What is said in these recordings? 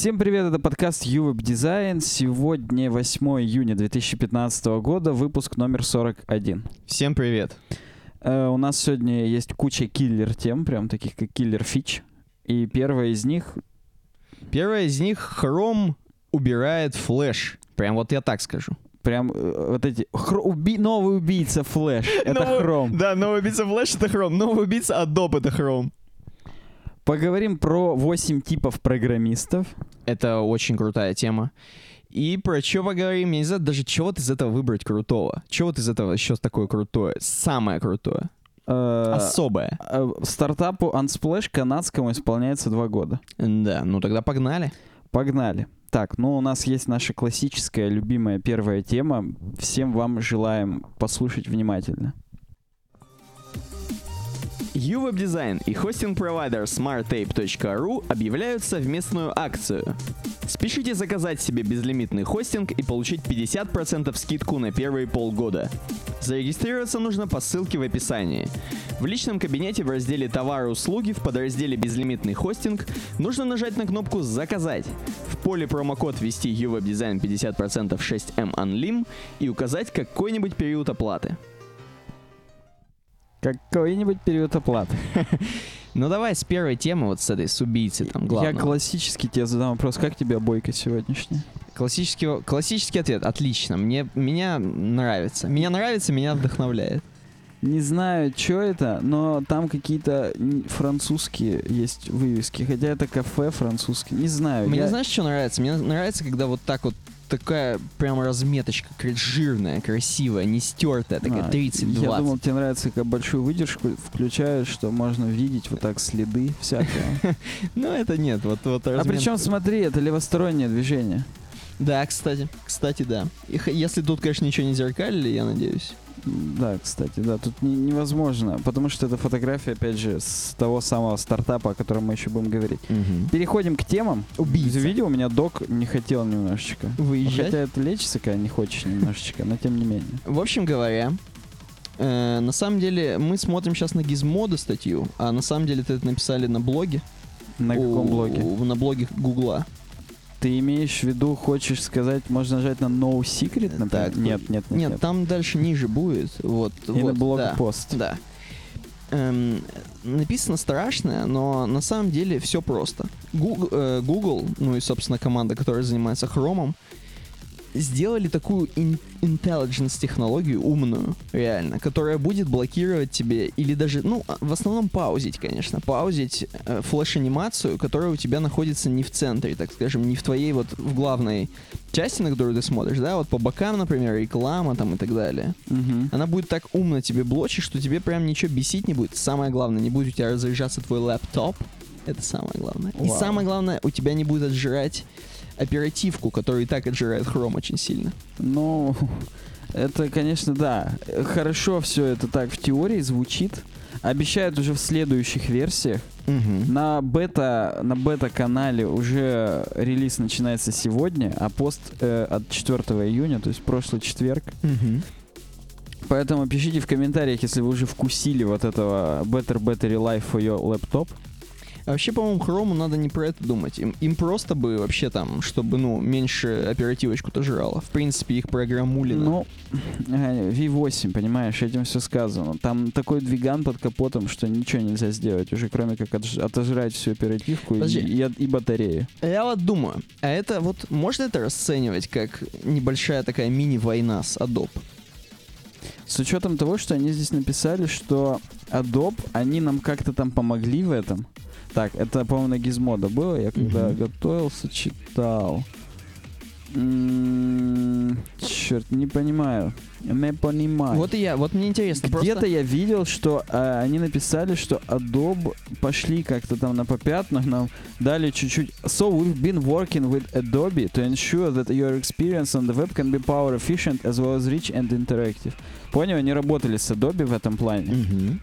Всем привет, это подкаст UWeb Design. Сегодня 8 июня 2015 года, выпуск номер 41. Всем привет. Э, у нас сегодня есть куча killer-тем, прям таких как killer-фич. И первая из них... Первая из них Chrome убирает Flash. Прям вот я так скажу. Прям э, вот эти... хро- уби- Новый убийца Flash. Это Chrome. Да, новый убийца флеш это Chrome, новый убийца Adobe это Chrome. Поговорим про 8 типов программистов. Это очень крутая тема. И про что поговорим, я не знаю даже чего вот из этого выбрать крутого. Чего вот из этого еще такое крутое? Самое крутое. Э, Особое. э, Стартапу Unsplash канадскому исполняется 2 года. Да, ну тогда погнали. Погнали. Так, ну у нас есть наша классическая любимая первая тема. Всем вам желаем послушать внимательно. UWeb Design и хостинг-провайдер smarttape.ru объявляют совместную акцию. Спешите заказать себе безлимитный хостинг и получить 50% скидку на первые полгода. Зарегистрироваться нужно по ссылке в описании. В личном кабинете в разделе «Товары и услуги» в подразделе «Безлимитный хостинг» нужно нажать на кнопку «Заказать». В поле промокод ввести UWeb Design 50% 6M Unlim и указать какой-нибудь период оплаты. Какой-нибудь период оплаты. Ну давай с первой темы, вот с этой, с убийцы там, Я главного. классически тебе задам вопрос, как тебе обойка сегодняшняя? Классический, классический ответ. Отлично. Мне, меня нравится. Меня нравится, меня вдохновляет. Не знаю, что это, но там какие-то французские есть вывески, хотя это кафе французские. Не знаю. Мне я- знаешь, что нравится? Мне нравится, когда вот так вот такая прям разметочка, какая жирная, красивая, не стертая, такая А, 30-20. Я думал, тебе нравится, как большую выдержку включаешь, что можно видеть вот так следы всякого. Ну, это нет, вот, вот А причем, смотри, это левостороннее движение. Да, кстати, кстати, да. Если тут, конечно, ничего не зеркалили, я надеюсь. Да, кстати, да, тут не- невозможно, потому что это фотография, опять же, с того самого стартапа, о котором мы еще будем говорить. Переходим к темам. Убийца. Ты видел, у меня док не хотел немножечко. Выезжать? Хотя это лечится, когда не хочешь немножечко, но тем не менее. В общем говоря, э, на самом деле мы смотрим сейчас на Gizmodo статью, а на самом деле это написали на блоге. На каком У- блоге? На блоге Гугла. Ты имеешь в виду, хочешь сказать, можно нажать на No Secret, например? Так, нет, нет, нет, Нет, там дальше ниже будет. Вот, И вот, на да, блог-пост. Да. Эм, написано страшно, но на самом деле все просто. Гуг- э, Google, ну и, собственно, команда, которая занимается хромом, сделали такую intelligence технологию умную, реально, которая будет блокировать тебе или даже, ну, а, в основном паузить, конечно, паузить э, флеш-анимацию, которая у тебя находится не в центре, так скажем, не в твоей вот в главной части, на которую ты смотришь, да, вот по бокам, например, реклама там и так далее. Мгм. Она будет так умно тебе блочить, что тебе прям ничего бесить не будет. Самое главное, не будет у тебя разряжаться твой лэптоп. Это самое главное. И Вау. самое главное, у тебя не будет отжирать оперативку, которую и так отжирает Chrome очень сильно. Ну, это, конечно, да. Хорошо все это так в теории звучит. Обещают уже в следующих версиях. На бета, на бета-канале уже релиз начинается сегодня, а пост э, от 4 июня, то есть прошлый четверг. Мгм. Поэтому пишите в комментариях, если вы уже вкусили вот этого Better Battery Life for your laptop. А вообще, по-моему, Chrome надо не про это думать. Им, им просто бы вообще там, чтобы, ну, меньше оперативочку-то жрало. В принципе, их программулина. Ну, э, V8, понимаешь, этим все сказано. Там такой двиган под капотом, что ничего нельзя сделать, уже кроме как отожрать всю оперативку и, и, и батарею. Я вот думаю, а это вот, можно это расценивать как небольшая такая мини-война с Adobe? С учетом того, что они здесь написали, что Adobe, они нам как-то там помогли в этом. Так, это, по-моему, на Gizmodo было, я когда Мгм. готовился, читал. черт, не понимаю. Не понимаю. Вот и я, вот мне интересно. Где-то просто- я видел, что э, они написали, что Adobe пошли как-то там на попятнах, нам дали чуть-чуть. So we've been working with Adobe to ensure that your experience on the web can be power efficient as well as rich and interactive. Понял, они работали с Adobe в этом плане. Мгм.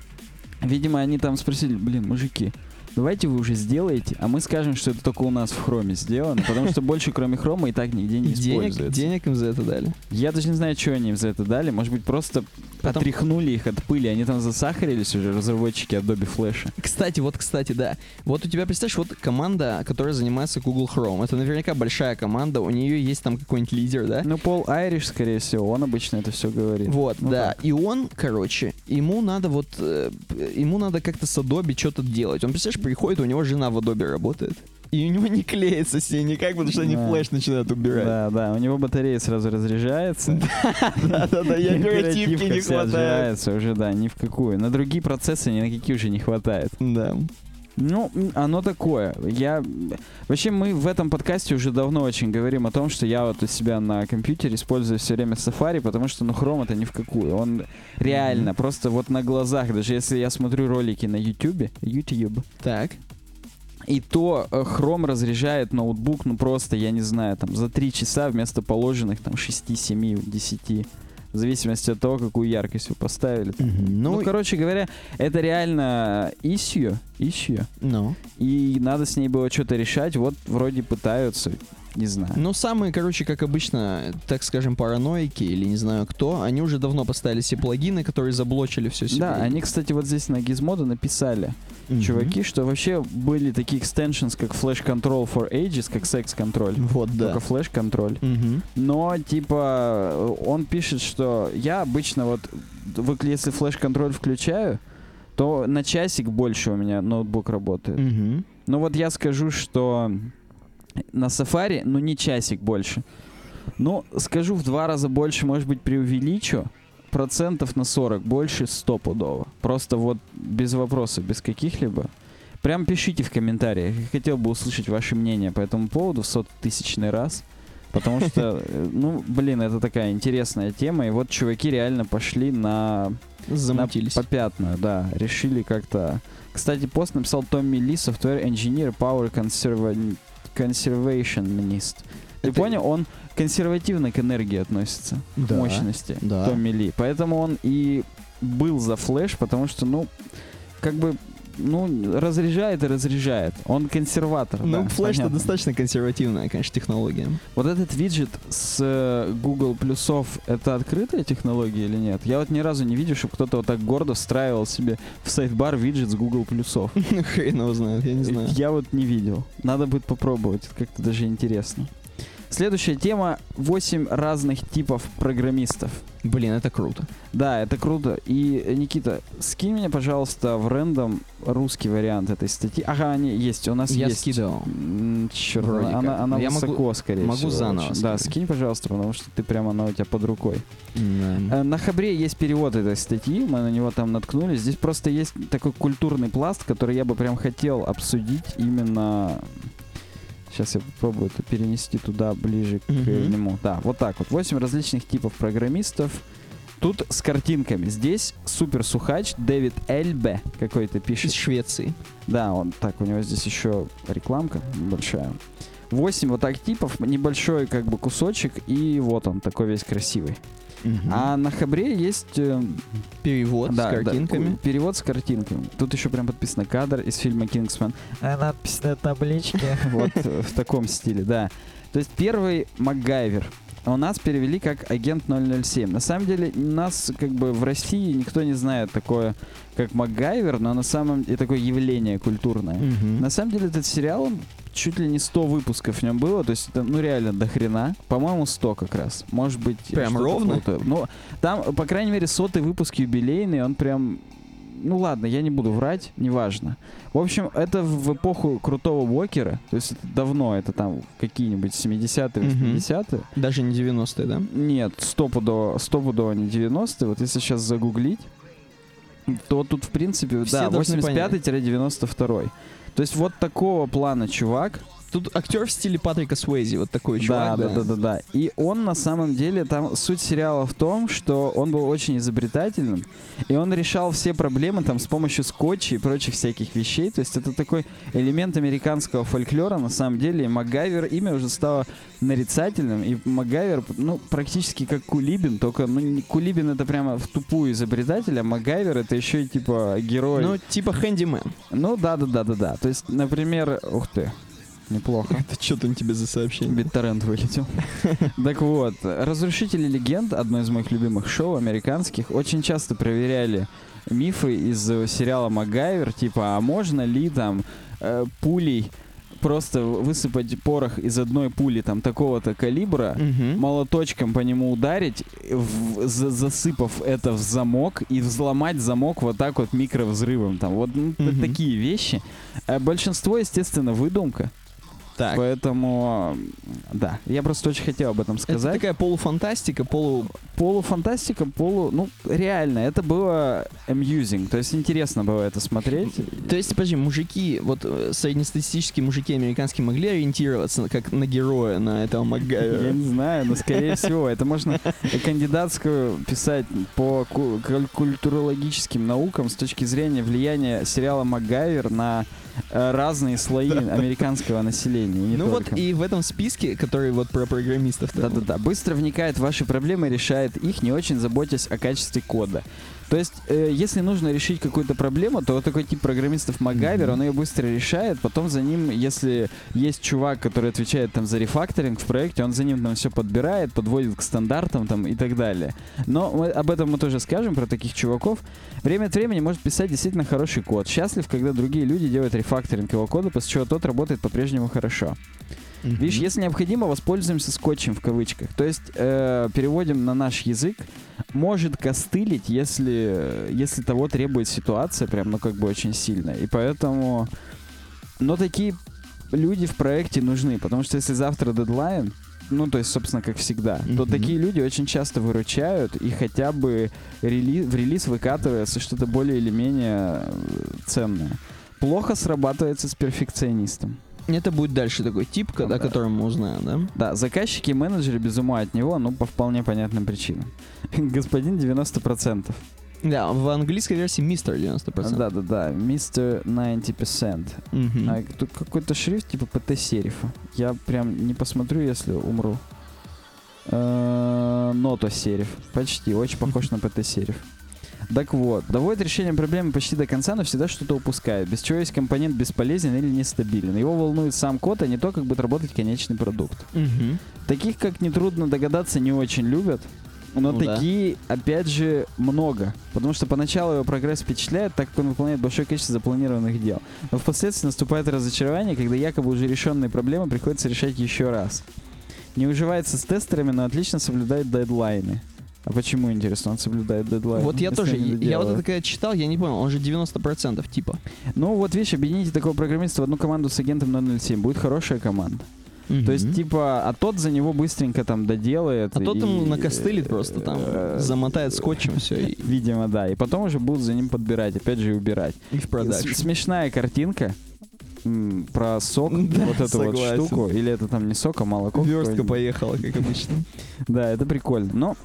Видимо, они там спросили, блин, мужики, давайте вы уже сделаете, а мы скажем, что это только у нас в хроме сделано, потому что больше кроме хрома и так нигде не используется. денег им за это дали. Я даже не знаю, что они им за это дали. Может быть, просто Потом- отряхнули их от пыли. Они там засахарились уже, разработчики Adobe Flash. Кстати, вот, кстати, да. Вот у тебя, представляешь, вот команда, которая занимается Google Chrome. Это наверняка большая команда, у нее есть там какой-нибудь лидер, да? Ну, Пол Айриш, скорее всего, он обычно это все говорит. Вот, Ну да. так. И он, короче, ему надо вот, э, ему надо как-то с Adobe что-то делать. Он, представляешь, приходит, у него жена в Adobe работает. И у него не клеится ней никак, потому что они Да. флеш начинают убирать. Да, да, у него батарея сразу разряжается. Да-да-да, и оперативки не хватает. уже, да, ни в какую. На другие процессы ни на какие уже не хватает. Да. Ну, оно такое. Я... Вообще, мы в этом подкасте уже давно очень говорим о том, что я вот у себя на компьютере использую все время Safari, потому что, ну, Chrome это ни в какую. Он реально, просто вот на глазах, даже если я смотрю ролики на YouTube, YouTube, Так. и то э, Chrome разряжает ноутбук, ну, просто, я не знаю, там, за 3 часа вместо положенных, там, 6, 7, 10. В зависимости от того, какую яркость вы поставили. там. Ну, Ну, короче говоря, это реально issue, issue. ну. И надо с ней было что-то решать. Вот вроде пытаются, не знаю. Ну, самые, короче, как обычно, так скажем, параноики или не знаю кто, они уже давно поставили себе плагины, которые заблочили все себе. да, они, кстати, вот здесь на Gizmodo написали, Мгм. чуваки, что вообще были такие extensions, как Flash Control for Ages, как секс контроль. Вот, да. Только Flash контроль. Мгм. Но, типа, он пишет, что я обычно вот, если Flash контроль включаю, то на часик больше у меня ноутбук работает. Мгм. Ну вот я скажу, что на Safari, ну не часик больше. Ну, скажу в два раза больше, может быть, преувеличу. Процентов на 40 больше стопудово. Просто вот без вопросов, без каких-либо. Прям пишите в комментариях. Я хотел бы услышать ваше мнение по этому поводу в сотысячный раз. Потому что, э, ну, блин, это такая интересная тема. И вот чуваки реально пошли на Замутились. на попятную, да. Решили как-то... Кстати, пост написал Томми Ли, Software Engineer, Power Conserva- Conservationist. Ты Это- понял? Он консервативно к энергии относится, к Да, мощности. да. Томми Ли. Поэтому он и был за флеш, потому что, ну, как бы, ну, разряжает и разряжает. Он консерватор. Ну, да, флеш это достаточно консервативная, конечно, технология. Вот этот виджет с э, Google плюсов, это открытая технология или нет? Я вот ни разу не видел, чтобы кто-то вот так гордо встраивал себе в сайт-бар виджет с Google плюсов. Хрен его знает, я не знаю. Я вот не видел. Надо будет попробовать, это как-то даже интересно. Следующая тема 8 разных типов программистов. Блин, это круто. Да, это круто. И, Никита, скинь мне, пожалуйста, в рендом русский вариант этой статьи. Ага, они есть, у нас Я есть. скидывал. Черт, Вроде она, как. она Я могу- высоко, скорее могу всего. заново очень. Да, скинь, пожалуйста, потому что ты прямо она у тебя под рукой. Э, На Хабре есть перевод этой статьи, мы на него там наткнулись. Здесь просто есть такой культурный пласт, который я бы прям хотел обсудить именно... Сейчас я попробую это перенести туда ближе к Мгм. нему. Да, вот так вот. Восемь различных типов программистов. Тут с картинками. Здесь супер сухач Дэвид Эльбе какой-то Из пишет. Швеции. Да, он так, у него здесь еще рекламка большая. Восемь вот так типов, небольшой как бы кусочек, и вот он такой весь красивый. А на Хабре есть э, Перевод да, с картинками. да, перевод с картинками. Тут еще прям подписано кадр из фильма Кингсман. А надпись на табличке. Вот э, в таком стиле, да. То есть первый МакГайвер. У нас перевели как агент 007. На самом деле, нас как бы в России никто не знает такое, как МакГайвер, но на самом деле такое явление культурное. Мгм. На самом деле этот сериал, он чуть ли не 100 выпусков в нем было, то есть это, ну, реально до хрена. По-моему, 100 как раз. Может быть, Прям ровно? путаю. Ну, там, по крайней мере, сотый выпуск юбилейный, он прям... Ну ладно, я не буду врать, неважно. В общем, это в эпоху крутого Уокера, то есть это давно, это там какие-нибудь 70-е, Мгм. 80-е. Даже не 90-е, да? Нет, стопудово, стопудово не 90-е. Вот если сейчас загуглить, то тут, в принципе, Все да, должны 85-92. То есть вот такого плана чувак, Тут актер в стиле Патрика Суэйзи, вот такой Да, чувак. да, да, да, да. И он на самом деле, там суть сериала в том, что он был очень изобретательным, и он решал все проблемы там с помощью скотча и прочих всяких вещей. То есть это такой элемент американского фольклора на самом деле. И Макгайвер имя уже стало нарицательным, и Макгайвер, ну, практически как Кулибин, только, ну, не- Кулибин это прямо в тупую изобретатель, а Макгайвер это еще и типа герой. Ну, типа Хэндимен. ну да, да, да, да, да. То есть, например, ух ты, неплохо. Это что там тебе за сообщение? Битторрент вылетел. Так вот, «Разрушители легенд», одно из моих любимых шоу американских, очень часто проверяли мифы из сериала «Макгайвер», типа, а можно ли там э, пулей просто высыпать порох из одной пули там такого-то калибра, Мгм. молоточком по нему ударить, в- за- засыпав это в замок и взломать замок вот так вот микровзрывом. Там вот ну, Мгм. такие вещи. Э, Большинство, естественно, выдумка. Так. Поэтому, да, я просто очень хотел об этом Это сказать. такая полуфантастика, полу... Полуфантастика, полу... Ну, реально, это было amusing, то есть интересно было это смотреть. То есть, подожди, мужики, вот э, среднестатистические мужики американские могли ориентироваться как на героя, на этого Я Макгайвера? не знаю, но скорее всего, это можно кандидатскую писать по ку- куль- культурологическим наукам с точки зрения влияния сериала «МакГайвер» на э, разные слои американского населения. и Ну только. вот и в этом списке, который вот про программистов. Да-да-да. Быстро вникает в ваши проблемы, решает их, не очень заботясь о качестве кода. То есть, э, если нужно решить какую-то проблему, то вот такой тип программистов Макгайвер, он ее быстро решает, потом за ним, если есть чувак, который отвечает там за рефакторинг в проекте, он за ним там все подбирает, подводит к стандартам там и так далее. Но мы- об этом мы тоже скажем, про таких чуваков. Время от времени может писать действительно хороший код. Счастлив, когда другие люди делают рефакторинг его кода, после чего тот работает по-прежнему хорошо. Видишь, если необходимо, воспользуемся скотчем в кавычках. То есть э, переводим на наш язык. Может костылить, если, если того требует ситуация, прям, ну, как бы очень сильно. И поэтому... Но такие люди в проекте нужны, потому что если завтра дедлайн, ну, то есть, собственно, как всегда, то Мгм. такие люди очень часто выручают, и хотя бы рели- в релиз выкатывается что-то более или менее э, ценное. Плохо срабатывается с перфекционистом. Это будет дальше такой тип, ко- о Да. котором мы узнаем, да? Да, заказчики и менеджеры без ума от него, ну, по вполне понятным причинам. Господин 90%. Да, в английской версии мистер 90%. Да-да-да, мистер 90%. Мгм. А, тут какой-то шрифт типа ПТ-серифа. Я прям не посмотрю, если умру. Э, Ното-сериф. Почти, очень похож на ПТ-сериф. Так вот, доводит решение проблемы почти до конца, но всегда что-то упускает, без чего есть компонент бесполезен или нестабилен. Его волнует сам код, а не то, как будет работать конечный продукт. Мгм. Таких, как нетрудно догадаться, не очень любят. Но Ну да. такие, опять же, много. Потому что поначалу его прогресс впечатляет, так как он выполняет большое количество запланированных дел. Но впоследствии наступает разочарование, когда якобы уже решенные проблемы приходится решать еще раз. Не уживается с тестерами, но отлично соблюдает дедлайны. А почему, интересно, он соблюдает дедлайны? Вот я тоже, они я вот это когда читал, я не понял, он же 90% типа. Ну вот видишь, объедините такого программиста в одну команду с агентом 007. Будет хорошая команда. То есть, типа, а тот за него быстренько там доделает. А тот и, ему накостылит просто там, э, замотает скотчем все и, Видимо, да. И потом уже будут за ним подбирать, опять же, и убирать. и в продакшн. смешная картинка про сок, Да, вот эту вот согласен. штуку. Или это там не сок, а молоко. Верстка поехала, как обычно. Да, это прикольно. Но,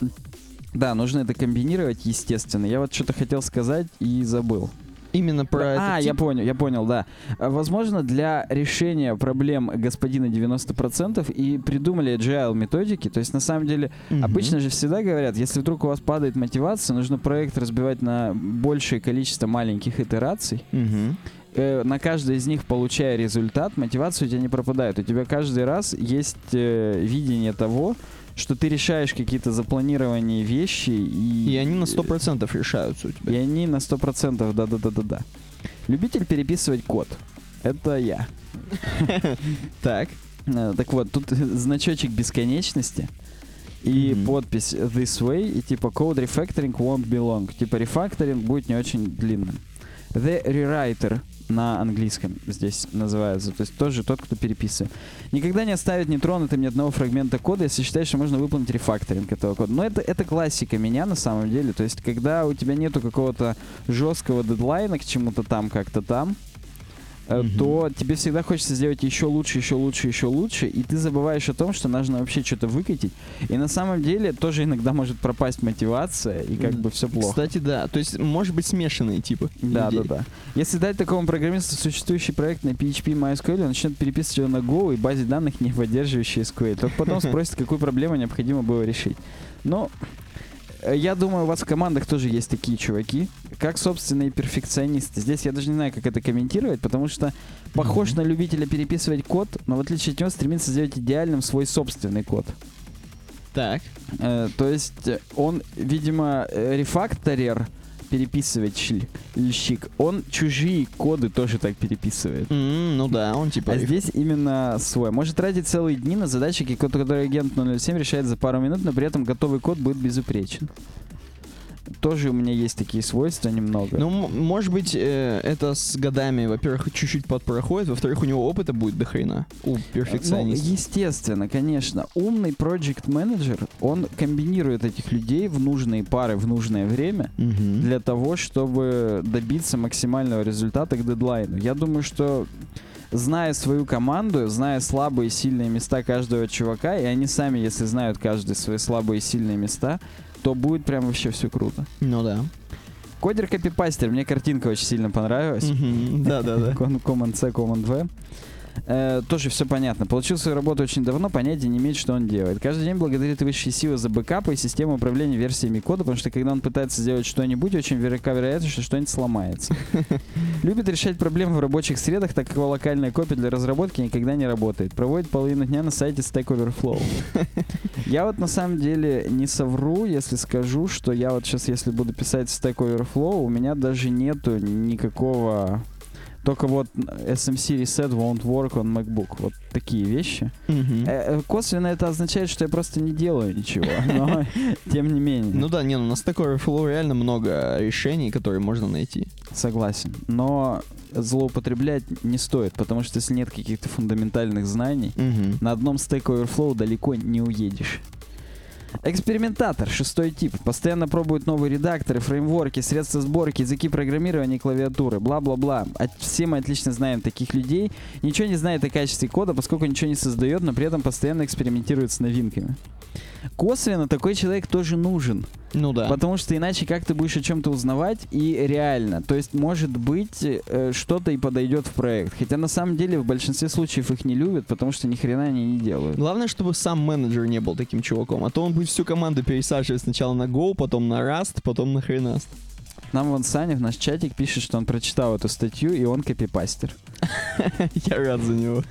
да, нужно это комбинировать, естественно. Я вот что-то хотел сказать и забыл. Именно про Да, этот а, тип. я понял, я понял, да. А, Возможно, для решения проблем господина 90% и придумали agile методики. То есть, на самом деле, Мгм. обычно же всегда говорят, если вдруг у вас падает мотивация, нужно проект разбивать на большее количество маленьких итераций. Мгм. Э, на каждой из них, получая результат, мотивация у тебя не пропадает. У тебя каждый раз есть э, видение того, что ты решаешь какие-то запланированные вещи и... И они на 100% решаются у И тебя. они на 100%, да-да-да-да-да. Любитель переписывать код. Это я. Так. Э, Так вот, тут значочек бесконечности и Мгм. подпись this way, и типа code refactoring won't be long. Типа рефакторинг будет не очень длинным. The rewriter на английском здесь называется, то есть тоже тот, кто переписывает. Никогда не оставит нетронутым ни одного фрагмента кода, если считаешь, что можно выполнить рефакторинг этого кода. Но это, это классика меня на самом деле, то есть когда у тебя нету какого-то жесткого дедлайна к чему-то там, как-то там, Мгм. то тебе всегда хочется сделать еще лучше, еще лучше, еще лучше, и ты забываешь о том, что нужно вообще что-то выкатить. И на самом деле тоже иногда может пропасть мотивация, и как бы все плохо. Кстати, да. То есть, может быть, смешанные типы. Да, людей. да, да. Если дать такому программисту существующий проект на PHP MySQL, он начнет переписывать его на Go и базе данных, не поддерживающей SQL. Только потом спросит, какую проблему необходимо было решить. Но я думаю, у вас в командах тоже есть такие чуваки, как собственные перфекционисты. Здесь я даже не знаю, как это комментировать, потому что похож Мгм. на любителя переписывать код, но в отличие от него стремится сделать идеальным свой собственный код. Так. Э, то есть э, он, видимо, э, рефакторер переписывательщик, он чужие коды тоже так переписывает. М, ну да, он типа... А здесь именно свой. Может тратить целые дни на задачи, ко- которые агент 007 решает за пару минут, но при этом готовый код будет безупречен. Тоже у меня есть такие свойства немного. Ну, может быть, э, это с годами, во-первых, чуть-чуть подпроходит, во-вторых, у него опыта будет до хрена. У Ну, перфекциониста. естественно, конечно. Умный project менеджер он комбинирует этих людей в нужные пары в нужное время Мгм. для того, чтобы добиться максимального результата к дедлайну. Я думаю, что зная свою команду, зная слабые и сильные места каждого чувака, и они сами, если знают каждый свои слабые и сильные места, то будет прям вообще все круто. Ну да. Кодер копипастер, мне картинка очень сильно понравилась. Да-да-да. Command C, Command V. Э, тоже все понятно. Получил свою работу очень давно, понятия не имеет, что он делает. Каждый день благодарит высшие силы за бэкапы и систему управления версиями кода, потому что когда он пытается сделать что-нибудь, очень велика вероятность, что что-нибудь сломается. Любит решать проблемы в рабочих средах, так как его локальная копия для разработки никогда не работает. Проводит половину дня на сайте Stack Overflow. Я вот на самом деле не совру, если скажу, что я вот сейчас, если буду писать Stack Overflow, у меня даже нету никакого... Только вот SMC Reset won't work on MacBook. Вот такие вещи. Э, э, Косвенно это означает, что я просто не делаю ничего. Но тем не менее. Ну да, не, ну у нас такой Overflow реально много решений, которые можно найти. Согласен. Но злоупотреблять не стоит, потому что если нет каких-то фундаментальных знаний, Мгм. на одном Stack Overflow далеко не уедешь. Экспериментатор, шестой тип. Постоянно пробует новые редакторы, фреймворки, средства сборки, языки программирования, клавиатуры, бла-бла-бла. А все мы отлично знаем таких людей. Ничего не знает о качестве кода, поскольку ничего не создает, но при этом постоянно экспериментирует с новинками. Косвенно такой человек тоже нужен. Ну да. Потому что иначе как ты будешь о чем-то узнавать и реально. То есть, может быть, э, что-то и подойдет в проект. Хотя на самом деле в большинстве случаев их не любят, потому что ни хрена они не делают. Главное, чтобы сам менеджер не был таким чуваком, а то он будет всю команду пересаживать сначала на Go, потом на Rust, потом на Hrenaст. Нам вон Саня в наш чатик пишет, что он прочитал эту статью, и он копипастер. Я рад за него.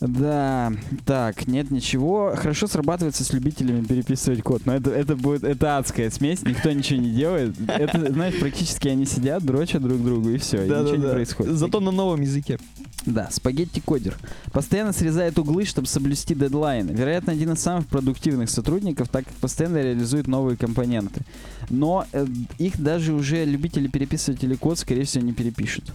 Да, так, нет ничего. Хорошо срабатывается с любителями переписывать код. Но это, это будет, это адская смесь, никто ничего не делает. Это, знаешь, практически они сидят, дрочат друг другу, и все, и ничего не происходит. Зато на новом языке. Да, спагетти-кодер. Постоянно срезает углы, чтобы соблюсти дедлайны. Вероятно, один из самых продуктивных сотрудников, так как постоянно реализует новые компоненты. Но э, их даже уже любители переписывать или код, скорее всего, не перепишут.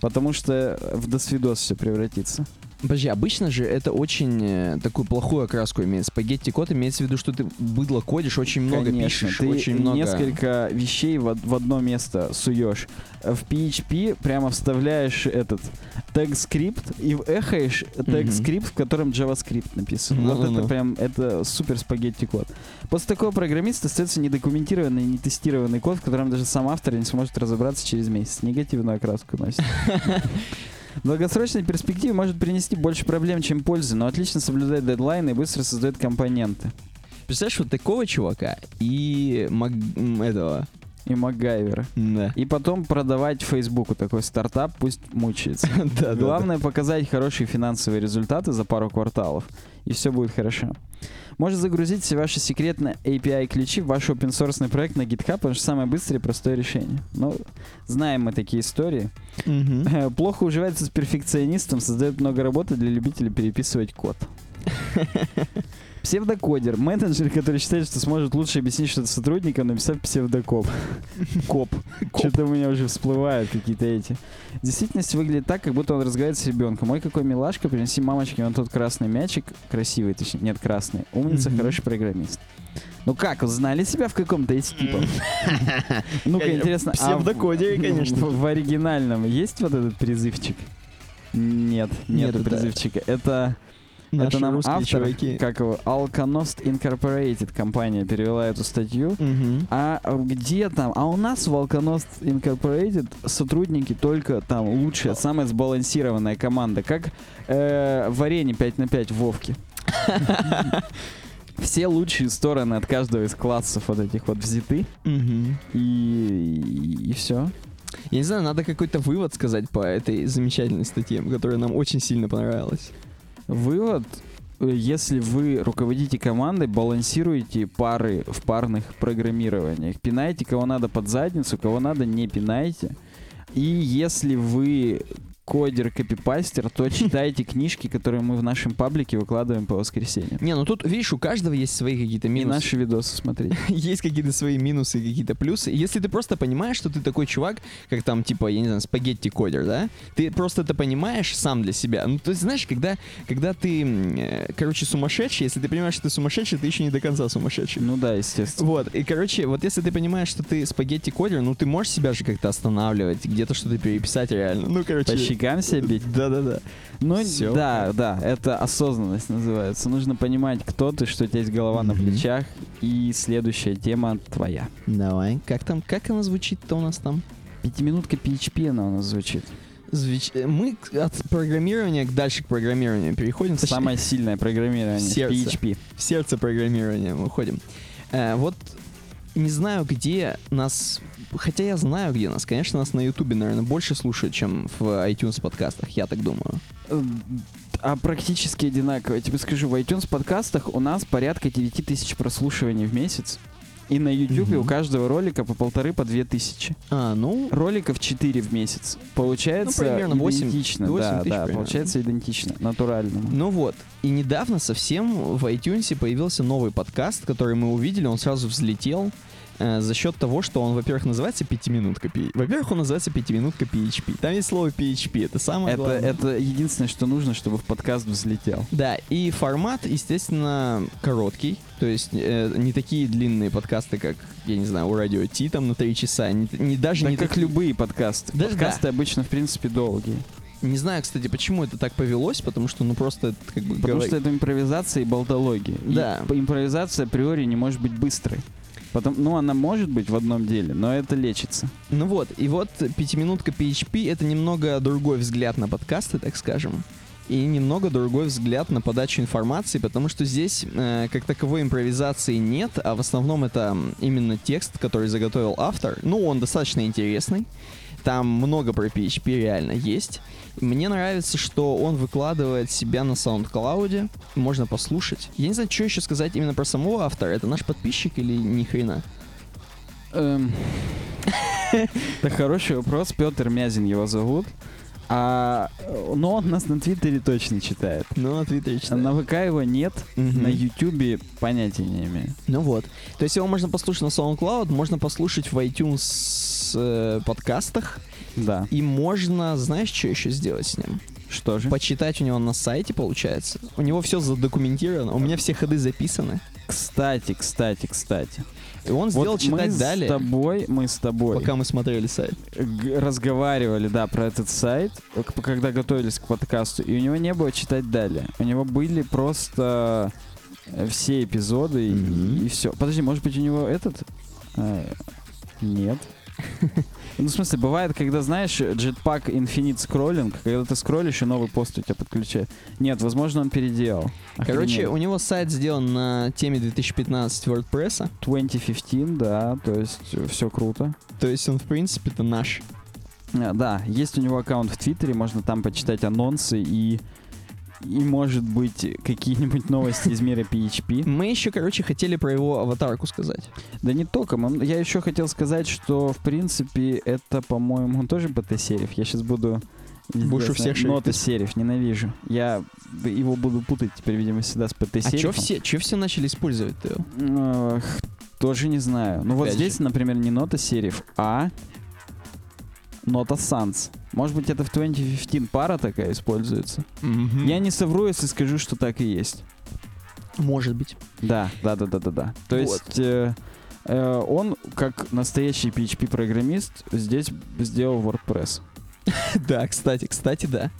Потому что в досвидос все превратится. Подожди, обычно же это очень э, такую плохую окраску имеет. Спагетти код имеется в виду, что ты быдло кодишь, очень много Конечно, пишешь, ты очень много... несколько вещей в, в одно место суешь. В PHP прямо вставляешь этот тег-скрипт и эхаешь тег-скрипт, в котором JavaScript написан. Вот Ну-ну-ну. это прям, это супер спагетти код. После такого программиста остается недокументированный, не тестированный код, в котором даже сам автор не сможет разобраться через месяц. Негативную окраску носит. В долгосрочной перспективе может принести больше проблем, чем пользы, но отлично соблюдает дедлайны и быстро создает компоненты. Представляешь, вот такого чувака и маг... этого... И Макгайвера. Да. И потом продавать Фейсбуку такой стартап, пусть мучается. Да, да, Главное показать хорошие финансовые результаты за пару кварталов, и все будет хорошо. Может загрузить все ваши секретные API-ключи в ваш open source проект на GitHub, потому что самое быстрое и простое решение. Ну, знаем мы такие истории. Мгм. Плохо уживается с перфекционистом, создает много работы для любителей переписывать код. Псевдокодер. Менеджер, который считает, что сможет лучше объяснить что-то сотрудникам, написав псевдокоп. Коп. Что-то у меня уже всплывают какие-то эти. В действительности выглядит так, как будто он разговаривает с ребенком. Ой, какой милашка, принеси мамочке вон тот красный мячик. Красивый, точнее. Нет, красный. Умница, хороший программист. Ну как, узнали себя в каком-то из типов? Ну-ка, интересно, а псевдокодеры, конечно. В, оригинальном есть вот этот призывчик? Нет, Нет, призывчика. Это, Наши это нам русские автор, чуваки. как его, Alcanost Incorporated компания перевела эту статью. Мгм. А где там? А у нас в Alcanost Incorporated сотрудники только там лучшая, самая сбалансированная команда, как э, в арене 5 на 5 в Вовке. Все лучшие стороны от каждого из классов вот этих вот взяты, Мгм. и, и, все. Я не знаю, надо какой-то вывод сказать по этой замечательной статье, которая нам очень сильно понравилась. Вывод, э, если вы руководите командой, балансируете пары в парных программированиях. Пинайте, кого надо под задницу, кого надо не пинайте. И если вы кодер-копипастер, то читайте книжки, которые мы в нашем паблике выкладываем по воскресеньям. Не, ну тут, видишь, у каждого есть свои какие-то И минусы. наши видосы смотреть. есть какие-то свои минусы, какие-то плюсы. Если ты просто понимаешь, что ты такой чувак, как там, типа, я не знаю, спагетти-кодер, да? Ты просто это понимаешь сам для себя. Ну, то есть, знаешь, когда, когда ты, э, короче, сумасшедший, если ты понимаешь, что ты сумасшедший, ты еще не до конца сумасшедший. Ну да, естественно. Вот, и, короче, вот если ты понимаешь, что ты спагетти-кодер, ну, ты можешь себя же как-то останавливать, где-то что-то переписать реально. Ну, короче... По щекам себя бить. Да-да-да. Ну, Всё. да, да, это осознанность называется. Нужно понимать, кто ты, что у тебя есть голова на Мгм. плечах, и следующая тема твоя. Давай. Как там, как она звучит-то у нас там? Пятиминутка PHP она у нас звучит. Звич- э, Мы к- от программирования к дальше к программированию переходим. точнее, Самое сильное программирование. Сердце. PHP. в сердце программирования мы уходим. Э, вот не знаю, где нас... Хотя я знаю, где нас. Конечно, нас на Ютубе, наверное, больше слушают, чем в iTunes подкастах, я так думаю. Э, А практически одинаково. Я тебе скажу, в iTunes подкастах у нас порядка 9 тысяч прослушиваний в месяц. И на YouTube Мгм. у каждого ролика по полторы, по две тысячи. А, ну, Роликов 4 в месяц. Получается Ну, примерно восемь- идентично. восемь да, тысяч да, примерно. получается идентично, натурально. ну вот. И недавно совсем в iTunes появился новый подкаст, который мы увидели, он сразу взлетел э, за счет того, что он, во-первых, называется пятиминутка PHP. Во-первых, он называется пятиминутка PHP. Там есть слово PHP, это самое Это, главное. это единственное, что нужно, чтобы в подкаст взлетел. Да, и формат, естественно, короткий. То есть э, не такие длинные подкасты, как, я не знаю, у радио Ти там на 3 часа. Не, не- даже Да не как таки- любые подкасты. Даже подкасты обычно, в принципе, долгие. Не знаю, кстати, почему это так повелось, потому что, ну, просто это как бы... Потому говор- что это импровизация и болтология. И Да. п- импровизация априори не может быть быстрой. Потом, ну, она может быть в одном деле, но это лечится. Ну вот, и вот пятиминутка PHP — это немного другой взгляд на подкасты, так скажем. И немного другой взгляд на подачу информации, потому что здесь э, как таковой импровизации нет, а в основном это именно текст, который заготовил автор. Ну, он достаточно интересный. Там много про PHP реально есть. Мне нравится, что он выкладывает себя на SoundCloud. Можно послушать. Я не знаю, что еще сказать именно про самого автора. Это наш подписчик или ни хрена? Эм, Это хороший вопрос. Петр Мязин его зовут. А, но он нас на Твиттере точно читает. Ну, на Твиттере читаю. На ВК его нет, Мгм. на Ютубе понятия не имею. Ну вот. То есть его можно послушать на SoundCloud, можно послушать в iTunes э, подкастах, Да. и можно, знаешь, что еще сделать с ним? Что же? Почитать у него на сайте, получается. У него все задокументировано, у меня все ходы записаны. Кстати, кстати, кстати. И он сделал вот читать мы далее, с тобой, мы с тобой пока мы смотрели сайт. разговаривали, да, про этот сайт, когда готовились к подкасту, и у него не было читать далее. У него были просто э, все эпизоды Мгм. и, все. Подожди, может быть у него этот? Э, нет. Ну, в смысле, бывает, когда, знаешь, Jetpack Infinite Scrolling, когда ты скроллишь, и новый пост у тебя подключает. Нет, возможно, он переделал. Короче, Охренеть. у него сайт сделан на теме 2015 WordPress, 2015, да, то есть все круто. то есть он, в принципе, это наш. А, Да, есть у него аккаунт в Твиттере, можно там почитать анонсы и и, может быть, какие-нибудь новости из мира PHP. Мы еще, короче, хотели про его аватарку сказать. Да не только. Я еще хотел сказать, что, в принципе, это, по-моему, тоже БТ-сериф. Я сейчас буду... Будешь у всех шерифить. Нота сериф, ненавижу. Я его буду путать теперь, видимо, всегда с А ПТ-серифом. что все, чё все начали использовать-то Тоже не знаю. Ну вот здесь, же. например, не нота сериф, а нота Sans. Может быть, это в 2015 пара такая используется. Я не совру, если скажу, что так и есть. Может быть. Да, да, да, да, да, да. То Вот. есть э, э, он, как настоящий PHP-программист, здесь сделал WordPress. Да, кстати, кстати, да.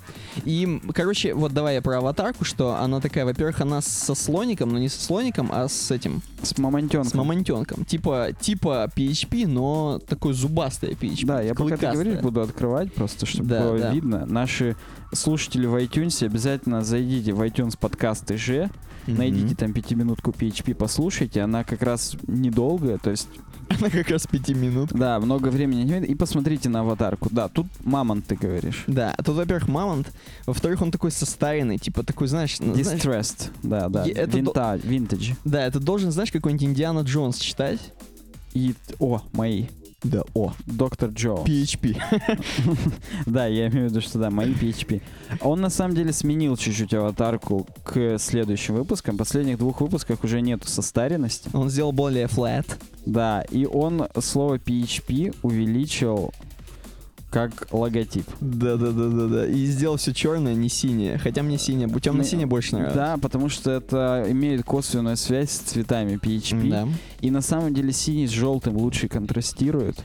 И, короче, вот давай я про аватарку, что она такая, во-первых, она со слоником, но не со слоником, а с этим, С мамонтенком. с мамонтенком. Типа, типа PHP, но такой зубастая PHP. Да, я пока ты говоришь, буду открывать просто, чтобы Да, было да. видно. Наши слушатели в iTunes обязательно зайдите в iTunes подкасты же, Мгм. найдите там пятиминутку PHP, послушайте. Она как раз недолгая, то есть, Она как раз пяти минут. да, много времени не И посмотрите на аватарку. Да, тут мамонт, ты говоришь. Да, тут, во-первых, мамонт, во-вторых, он такой состаренный, типа такой, знаешь, ну, знаешь, Distressed, да, да. Это Винта- Vintage. да, это должен, знаешь, какой-нибудь Индиана Джонс читать. И, о, мои. Да, о, Доктор Джо. PHP. Да, я имею в виду, что да, мои PHP. Он на самом деле сменил чуть-чуть аватарку к следующим выпускам. В последних двух выпусках уже нету состаренности. Он сделал более flat. Да, и он слово PHP увеличил как логотип. Да, да, да, да, да. И сделал все черное, не синее. Хотя мне синее, темно-синее больше нравится. Да, потому что это имеет косвенную связь с цветами PHP. Да. И на самом деле синий с желтым лучше контрастирует.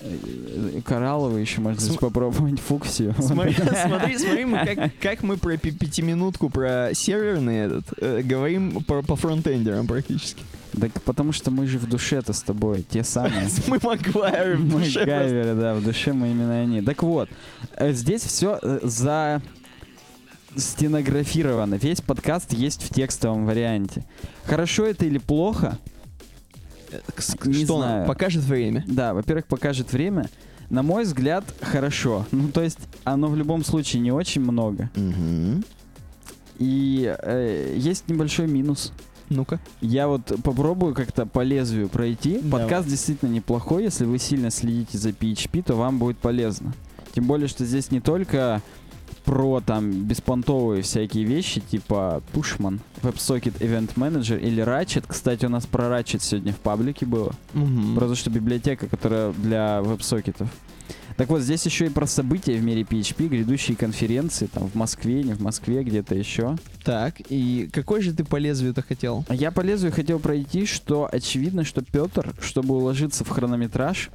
Э, Коралловый еще можно См- попробовать фуксию. Смотри, смотри, смотри, мы как, как мы про пятиминутку, про серверный этот, э, говорим по, по фронтендерам практически. Так потому что мы же в душе-то с тобой те самые. Мы Магуайр в Мы душе просто. Гайверы, да, в душе мы именно они. Так вот, э, здесь все за стенографировано. Весь подкаст есть в текстовом варианте. Хорошо это или плохо? Э, Не Что знаю. покажет время? Да, во-первых, покажет время. На мой взгляд, хорошо. Ну, то есть, оно в любом случае не очень много. И э, есть небольшой минус. Ну-ка. Я вот попробую как-то по лезвию пройти. Давай. Подкаст действительно неплохой. Если вы сильно следите за PHP, то вам будет полезно. Тем более, что здесь не только про там беспонтовые всякие вещи, типа Pushman, WebSocket Event Manager или Ratchet. Кстати, у нас про Ratchet сегодня в паблике было. Мгм. Просто что библиотека, которая для веб-сокетов. Так вот, здесь еще и про события в мире PHP, грядущие конференции, там в Москве, не в Москве, где-то еще. Так, и какой же ты по лезвию-то хотел? Я по лезвию хотел пройти, что очевидно, что Петр, чтобы уложиться в хронометраж,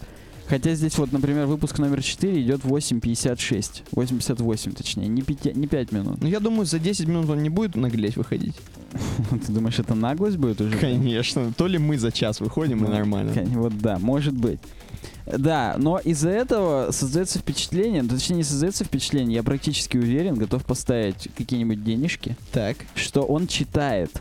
хотя здесь вот, например, выпуск номер 4 идет 8.56, 88 точнее, не 5, не 5 минут. Ну, я думаю, за 10 минут он не будет наглеть выходить. Ты думаешь, это наглость будет уже? Конечно. То ли мы за час выходим, и нормально. Вот да, может быть. Да, но из-за этого создается впечатление, точнее не создается впечатление, я практически уверен, готов поставить какие-нибудь денежки, Так. что он читает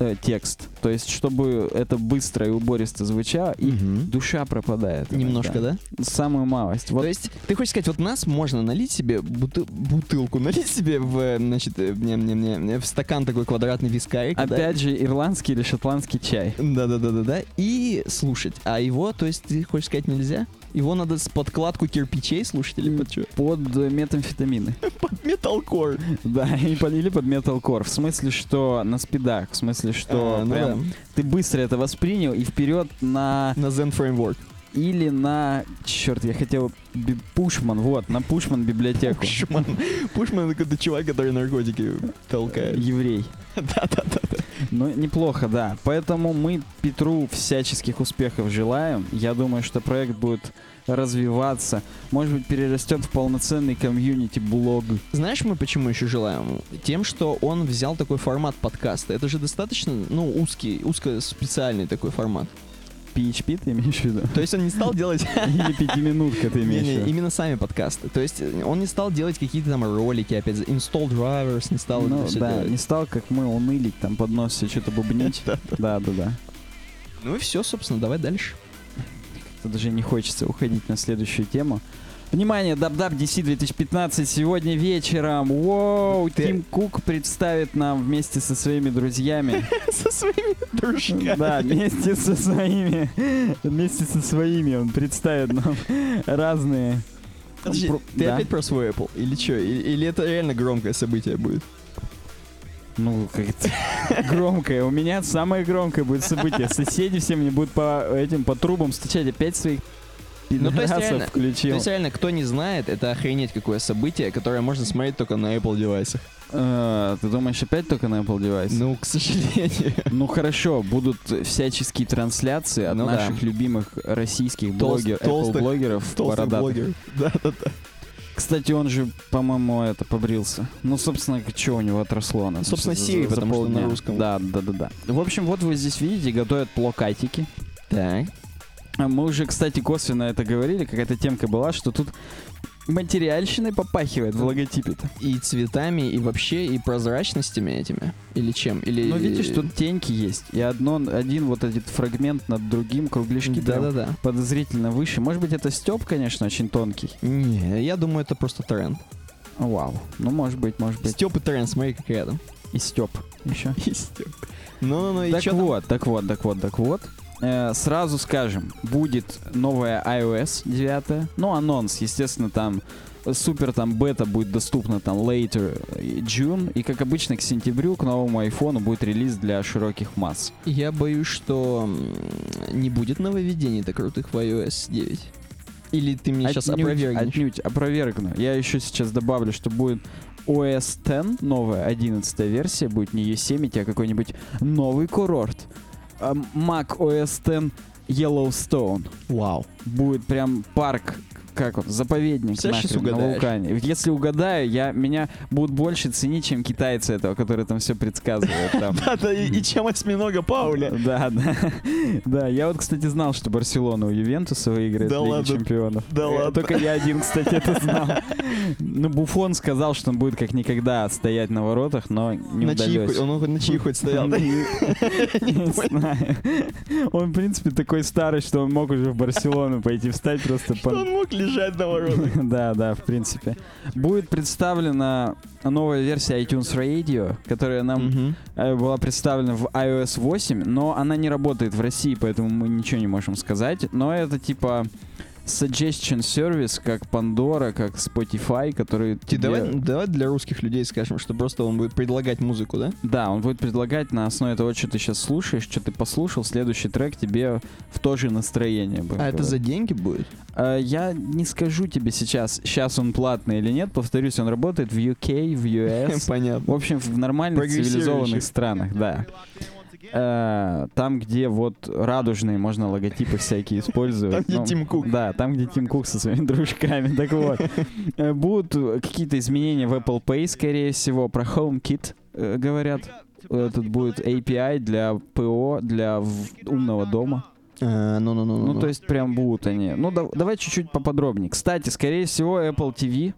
э, текст. То есть, чтобы это быстро и убористо звучало, и Мгм. душа пропадает. Немножко, иногда. да? Самую малость. Вот То есть, ты хочешь сказать, вот нас можно налить себе бутыл- бутылку, налить себе в, значит, э, не, не, не, в стакан такой квадратный вискарик. да? опять же ирландский или шотландский чай. Да-да-да-да-да. И слушать. А его, то есть, ты хочешь сказать, нельзя? Его надо с подкладку кирпичей слушать или под что? Под э, метамфетамины. Под металкор. Да, или под металкор. В смысле, что на спидах. В смысле, что А, ну прям ты быстро это воспринял и вперед на На Zen Framework. Или на черт, я хотел би- Пушман, вот, на Пушман библиотеку. Пушман. Пушман это какой-то чувак, который наркотики толкает. Еврей. Да-да-да. Ну, неплохо, да. Поэтому мы Петру всяческих успехов желаем. Я думаю, что проект будет развиваться. Может быть, перерастет в полноценный комьюнити-блог. Знаешь, мы почему еще желаем? Тем, что он взял такой формат подкаста. Это же достаточно, ну, узкий, узкоспециальный такой формат. PHP ты имеешь в виду? То есть он не стал делать... Или пятиминутка ты имеешь в виду? именно сами подкасты. То есть э, он не стал делать какие-то там ролики, опять же, install drivers не стал Ну, да, делать. не стал, как мы, унылить, там под нос себе что-то бубнить. Да, да, да. Ну и все, собственно, давай дальше. Тут даже не хочется уходить на следующую тему. Внимание, DubDub DC 2015 сегодня вечером. Воу, Ты- Тим Кук представит нам вместе со своими друзьями. Со своими дружками. Да, вместе со своими. Вместе со своими он представит нам разные. Подожди, ты опять про свой Apple? Или что? Или, это реально громкое событие будет? Ну, как громкое. У меня самое громкое будет событие. Соседи все мне будут по этим, по трубам стучать опять своих Ну, то есть реально- То включил. есть реально, кто не знает, это охренеть какое событие, которое можно смотреть только на Apple девайсах. Э, Ты думаешь, опять только на Apple девайс? Ну, к сожалению. Ну хорошо, будут всяческие трансляции от Ну да. наших любимых российских Толст- блогер, Apple толстых- блогеров Толстый бородатых. блогер. Да, да, да. Кстати, он же, по-моему, это побрился. Ну, собственно, что у него отросло? на- Собственно, Siri, потому что на русском. Да, да, да, да. В общем, вот вы здесь видите, готовят плакатики. Так. Мы уже, кстати, косвенно это говорили, какая-то темка была, что тут материальщиной попахивает в логотипе-то. И цветами, и вообще, и прозрачностями этими. Или чем? Или... Ну, видишь, тут теньки есть. И одно, один вот этот фрагмент над другим, кругляшки прям Да-да-да. подозрительно выше. Может быть, это степ, конечно, очень тонкий. Не, я думаю, это просто тренд. Вау. Ну, может быть, может быть. Степ и тренд, смотри, как рядом. И степ еще. И Степ. Ну-ну-ну, и Так чё там? вот, так вот, так вот, так вот. Э, сразу скажем, будет новая iOS 9. Ну, анонс, естественно, там супер там бета будет доступна там later June. И, как обычно, к сентябрю к новому айфону будет релиз для широких масс. Я боюсь, что не будет нововведений-то крутых в iOS 9. Или ты мне сейчас опровергнешь? Отнюдь, опровергну. Я еще сейчас добавлю, что будет OS X, новая 11 версия, будет не Yosemite, а какой-нибудь новый курорт. Mac OS X Yellowstone. Вау. Будет прям парк, как он, заповедник нахрен, на вулкане. Если угадаю, я, меня будут больше ценить, чем китайцы этого, который там все предсказывает. Там. Да-да, и, чем осьминога Пауля. Да, да. Да, я вот, кстати, знал, что Барселона у Ювентуса выиграет Лигу? Чемпионов. Да Э, ладно? Только я один, кстати, это знал. Ну, Буфон сказал, что он будет как никогда стоять на воротах, но не удалось. он на чьи хоть стоял? Не знаю. Он, в принципе, такой старый, что он мог уже в Барселону пойти встать просто Что он мог лежать на? Да, да, в принципе. Будет представлена новая версия iTunes Radio, которая нам э, была представлена в iOS 8, но она не работает в России, поэтому мы ничего не можем сказать. Но это типа suggestion сервис, как Pandora, как Spotify, который Ти- тебе... Давай, давай для русских людей скажем, что просто он будет предлагать музыку, да? Да, он будет предлагать на основе того, что ты сейчас слушаешь, что ты послушал, следующий трек тебе в то же настроение. А это говорить. за деньги будет? Э, Я не скажу тебе сейчас, сейчас он платный или нет. Повторюсь, он работает в UK, в US. Понятно. В общем, в нормальных цивилизованных странах, да. Э, Там, где вот радужные можно логотипы всякие использовать. Там, где Ну, Тим Кук. Да, там, где Тим Кук со своими дружками. Так вот. Э, Будут э, какие-то изменения в Apple Pay, скорее всего. Про HomeKit э, говорят. Э, Тут будет API для ПО, для умного дома. А, Ну-ну-ну. Ну, то есть прям будут они. Ну, да- давай чуть-чуть поподробнее. Кстати, скорее всего, Apple TV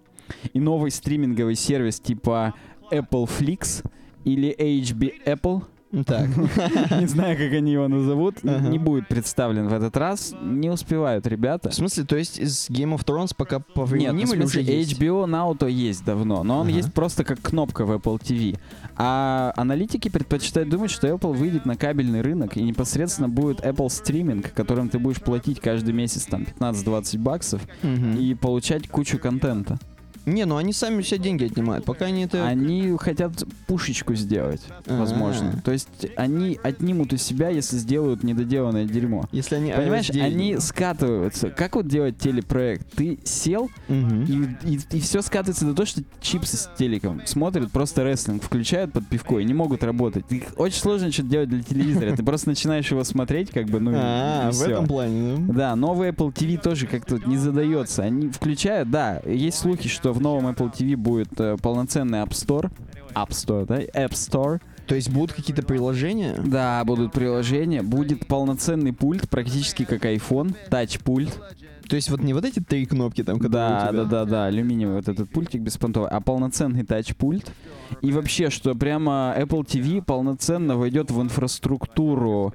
и новый стриминговый сервис типа Apple Flix или HB Apple, Так. не знаю, как они его назовут, не будет представлен в этот раз. Не успевают ребята. В смысле, то есть из Game of Thrones пока Нет, повременим ну, в или уже смысле, есть? HBO Now то есть давно, но он есть просто как кнопка в Apple TV. А аналитики предпочитают думать, что Apple выйдет на кабельный рынок и непосредственно будет Apple Streaming, которым ты будешь платить каждый месяц там 15-20 баксов и получать кучу контента. Не, ну они сами все деньги отнимают. Пока они это... Они хотят пушечку сделать, возможно. А. То есть они отнимут у себя, если сделают недоделанное дерьмо. Если они... Понимаешь, 9 они скатываются. Как вот делать телепроект? Ты сел, Мгм. и, и, все скатывается до того, что чипсы с телеком смотрят просто рестлинг, включают под пивко и не могут работать. Их очень сложно что-то делать для телевизора. Ты просто начинаешь его смотреть, как бы, ну и- А, и в этом плане, ну. Да, новый Apple TV тоже как-то не задается. Они включают, да, есть слухи, что в новом Apple TV будет э, полноценный App Store. App Store, да? App Store. То есть будут какие-то приложения? Да, будут приложения. Будет полноценный пульт, практически как iPhone. Тач-пульт. То есть вот не вот эти три кнопки там, которые Да, да, да, да, алюминиевый вот этот пультик беспонтовый, а полноценный тач-пульт. И вообще, что прямо Apple TV полноценно войдет в инфраструктуру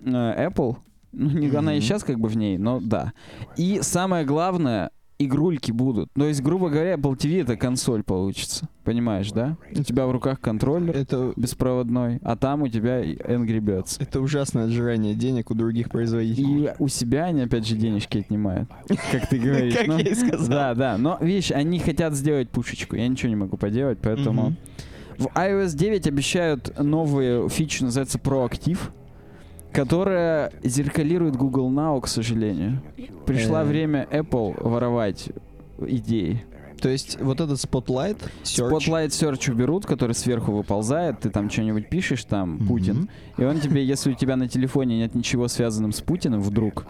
э, Apple. Ну, не, она и сейчас как бы в ней, но да. И самое главное, игрульки будут. То есть, грубо говоря, Apple TV это консоль получится. Понимаешь, да? У тебя в руках контроллер Это, беспроводной, а там у тебя Angry Birds. это ужасное отжирание денег у других производителей. И у себя они опять же денежки отнимают, как ты говоришь. Как Ну, я и сказал. Да, да, но видишь, они хотят сделать пушечку, я ничего не могу поделать, поэтому... В iOS 9 обещают новые фичи, называется Proactive. Которая зеркалирует Google Now, к сожалению. Пришло Э. время Apple воровать идеи. То есть вот этот Spotlight, Search. Spotlight Search уберут, который сверху выползает, ты там что-нибудь пишешь, там. Путин, и он тебе, если у тебя на телефоне нет ничего связанным с Путиным, вдруг,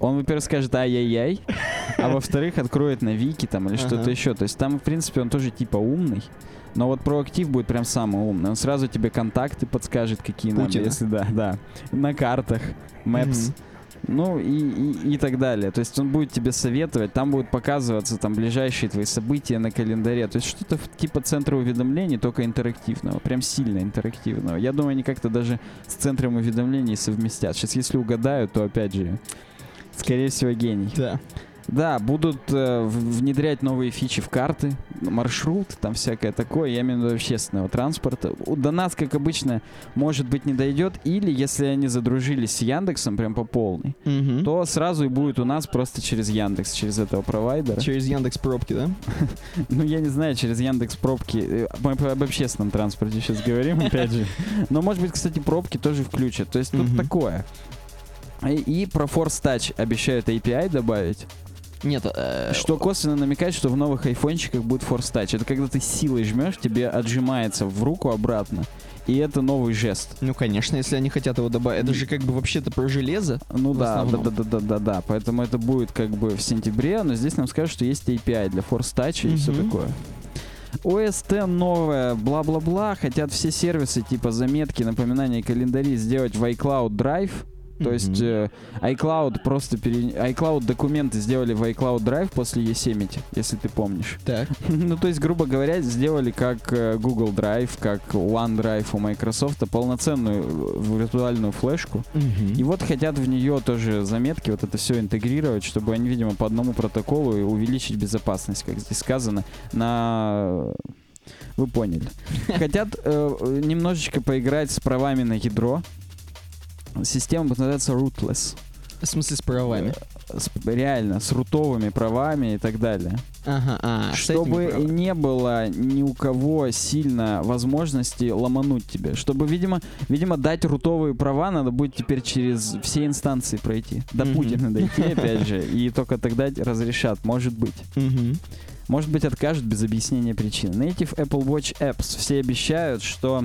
он, во-первых, скажет ай-яй-яй, а во-вторых, откроет на Вики там или что-то еще. То есть там, в принципе, он тоже типа умный, но вот проактив будет прям самый умный. Он сразу тебе контакты подскажет, какие надо, Путина. если да, да. На картах, Maps. Мгм. Ну и, и, и так далее. То есть он будет тебе советовать, там будут показываться там ближайшие твои события на календаре. То есть что-то типа центра уведомлений, только интерактивного. Прям сильно интерактивного. Я думаю, они как-то даже с центром уведомлений совместят. Сейчас если угадаю, то опять же, скорее всего, гений. Да. Да, будут э, внедрять новые фичи в карты, маршрут, там всякое такое, я имею в виду общественного транспорта. До нас, как обычно, может быть, не дойдет, или если они задружились с Яндексом прям по полной, Мгм. то сразу и будет у нас просто через Яндекс, через этого провайдера. Через Яндекс пробки, да? Ну, я не знаю, через Яндекс пробки. Э, Мы об общественном транспорте сейчас говорим, опять же. Но, может быть, кстати, пробки тоже включат. То есть тут такое. И, и про Force Touch обещают API добавить. Нет, э, Что косвенно намекает, что в новых айфончиках будет Force Touch. Это когда ты силой жмешь, тебе отжимается в руку обратно. И это новый жест. Ну, конечно, если они хотят его добавить. Это же как бы вообще-то про железо. Ну да, да, да, да, да, да, да. Поэтому это будет как бы в сентябре, но здесь нам скажут, что есть API для Force Touch и все такое. X новое, бла-бла-бла. Хотят все сервисы типа заметки, напоминания, календари сделать в iCloud Drive. То Мгм. есть э, iCloud просто пере... iCloud документы сделали в iCloud Drive после Yosemite, если ты помнишь. Так. Ну, то есть, грубо говоря, сделали как э, Google Drive, как OneDrive у Microsoft, полноценную э, виртуальную флешку. И вот хотят в нее тоже заметки, вот это все интегрировать, чтобы они, видимо, по одному протоколу и увеличить безопасность, как здесь сказано, на... Вы поняли. Хотят э, немножечко поиграть с правами на ядро. Система будет называться Rootless. В смысле с правами? С- реально, с рутовыми правами и так далее. Ага, а, чтобы не было ни у кого сильно возможности ломануть тебе. Чтобы, видимо, видимо, дать рутовые права надо будет теперь через все инстанции пройти. До Мгм. Путина дойти, опять же, и только тогда разрешат, может быть. Мгм. Может быть, откажут без объяснения причин. Native Apple Watch Apps. Все обещают, что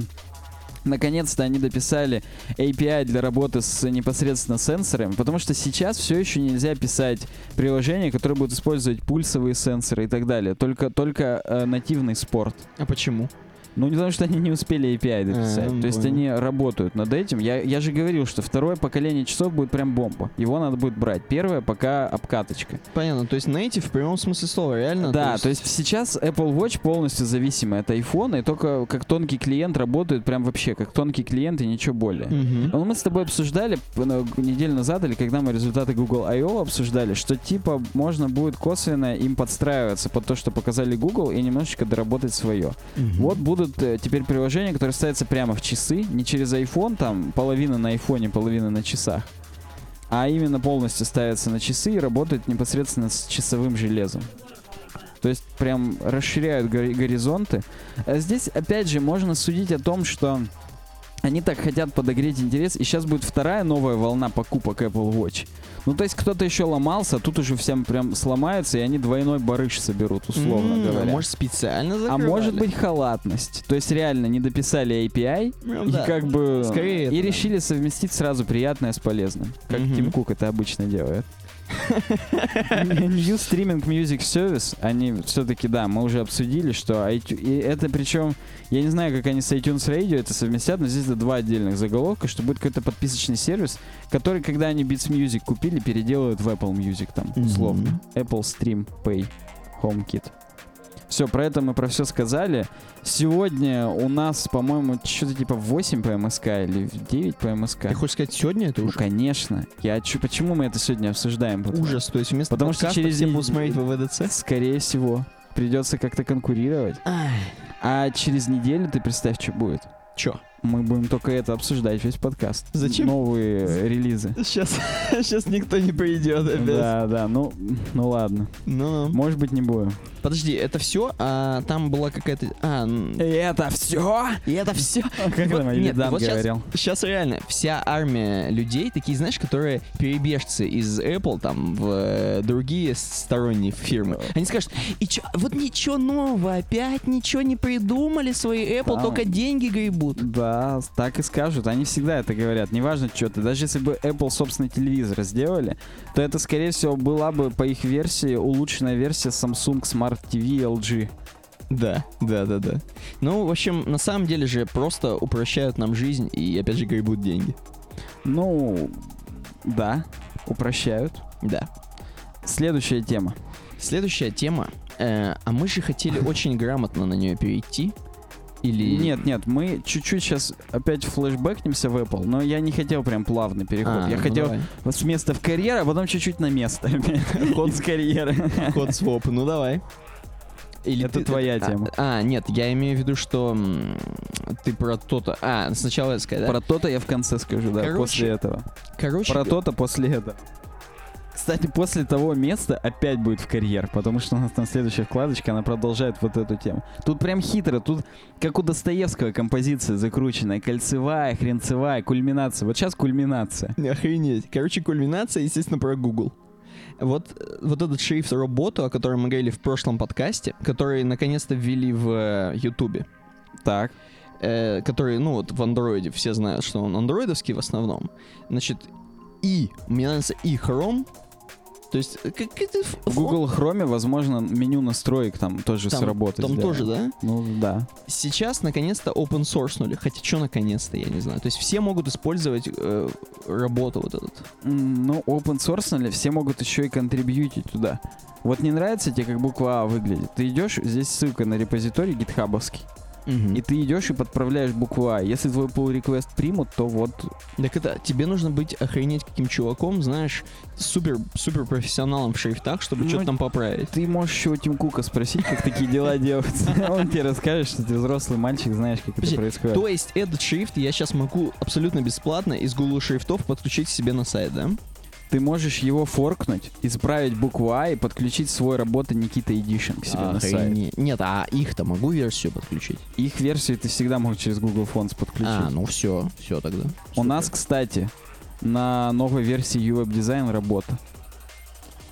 наконец-то они дописали API для работы с непосредственно сенсорами, потому что сейчас все еще нельзя писать приложения, которые будут использовать пульсовые сенсоры и так далее. Только, только э, нативный спорт. А почему? Ну, не потому что они не успели API дописать. А, То есть понял. они работают над этим. Я, я же говорил, что второе поколение часов будет прям бомба. Его надо будет брать. Первое пока обкаточка. Понятно, то есть native в прямом смысле слова, реально? Да, то есть сейчас Apple Watch полностью зависимый от iPhone, и только как тонкий клиент работает прям вообще как тонкий клиент и ничего более. Мгм. Но мы с тобой обсуждали э, неделю назад, или когда мы результаты Google I.O. обсуждали, что типа можно будет косвенно им подстраиваться под то, что показали Google, и немножечко доработать свое. Мгм. Вот будут э, теперь приложения, которые ставятся прямо в часы, не через iPhone, там половина на iPhone, половина на часах, а именно полностью ставятся на часы и работают непосредственно с часовым железом. То есть прям расширяют гори- горизонты. А здесь, опять же, можно судить о том, что они так хотят подогреть интерес, и сейчас будет вторая новая волна покупок Apple Watch. Ну, то есть кто-то еще ломался, а тут уже всем прям сломается, и они двойной барыш соберут, условно а говоря. Может, специально А закрывали? может быть халатность. То есть реально не дописали API Ну и да. как бы Скорее и это, да. решили совместить сразу приятное с полезным, как Мгм. Тим Кук это обычно делает. New Streaming Music Service, они все-таки, да, мы уже обсудили, что iTu- и это причем, я не знаю, как они с iTunes Radio это совместят, но здесь это два отдельных заголовка, что будет какой-то подписочный сервис, который, когда они Beats Music купили, переделают в Apple Music там, условно. Apple Stream Pay HomeKit. Все, про это мы про все сказали. Сегодня у нас, по-моему, что-то типа 8 по МСК или 9 по МСК. Ты хочешь сказать, сегодня это Ну, уже конечно. Я чё- почему мы это сегодня обсуждаем? Ужас? То есть вместо Потому что через все будут смотреть ВВДЦ? Скорее всего. Придется как-то конкурировать. Ай, А через неделю ты представь, что будет. чё? Мы будем только это обсуждать весь подкаст. Зачем? Новые релизы. Сейчас, сейчас никто не придет опять. Да, да, ну, ну ладно. Ну, ну. Может быть, не будем. Подожди, это все? А там была какая-то... А, Это все? и это все? Как Вот- там нет, вот щас- говорил? Сейчас реально вся армия людей, такие, знаешь, которые перебежцы из Apple, там, в э, другие сторонние фирмы. Они скажут, и чё, вот ничего нового, опять ничего не придумали свои Apple, Да. только деньги гребут. Да, так и скажут. Они всегда это говорят. Неважно, что ты. Даже если бы Apple собственный телевизор сделали, то это, скорее всего, была бы по их версии улучшенная версия Samsung Smart TV LG. Да, да, да, да. Ну, в общем, на самом деле же просто упрощают нам жизнь и, опять же, гребут деньги. Ну, да, упрощают. Да. Следующая тема. Следующая тема. Э, а мы же хотели очень грамотно на нее перейти. Или... Нет, нет, мы чуть-чуть сейчас опять флешбэкнемся в Apple, но я не хотел прям плавный переход. А, я ну хотел давай. вот с места в карьеру, а потом чуть-чуть на место. Ход с карьеры. Ход своп, ну давай. Или Это ты- твоя а, тема. А, нет, я имею в виду, что ты про то-то... А, сначала это сказать, да? Про то-то я в конце скажу, да, Короче, после этого. Короче, Про то-то после этого. Кстати, после того места опять будет в карьер, потому что у нас там следующая вкладочка, она продолжает вот эту тему. Тут прям хитро, тут как у Достоевского композиция закрученная, кольцевая, хренцевая, кульминация. Вот сейчас кульминация. Охренеть. Короче, кульминация, естественно, про Google. Вот, вот этот шрифт работу, о котором мы говорили в прошлом подкасте, который наконец-то ввели в э, Ютубе, Так. э, который, ну вот в андроиде, все знают, что он андроидовский в основном. Значит, и, мне нравится и Chrome, то есть, э, как это... ф- В Google Chrome, возможно, меню настроек там тоже Там- сработать. Там да. тоже, да? Ну да. Сейчас наконец-то open sourceнули. Хотя что наконец-то, я не знаю. То есть все могут использовать э, работу вот этот. Ну, open source, все могут еще и контрибьютить туда. Вот не нравится тебе, как буква А выглядит. Ты идешь, здесь ссылка на репозиторий гитхабовский. И ты идешь и подправляешь букву А. Если твой pull request примут, то вот Так это, тебе нужно быть охренеть каким чуваком, знаешь, супер, супер профессионалом в шрифтах, чтобы Ну, что-то там поправить. ты можешь еще у Тим Кука спросить, как такие дела делаются. Он тебе расскажет, что ты взрослый мальчик, знаешь, как это происходит. То есть этот шрифт я сейчас могу абсолютно бесплатно из Google шрифтов подключить себе на сайт, да? Ты можешь его форкнуть, исправить букву А и подключить свой работа Никита Edition к себе на сайт. Охренеть. Нет, а их-то могу версию подключить? Их версию ты всегда мог через Google Fonts подключить. А, ну все, все тогда. У Супер. нас, кстати, на новой версии UWeb Design работа.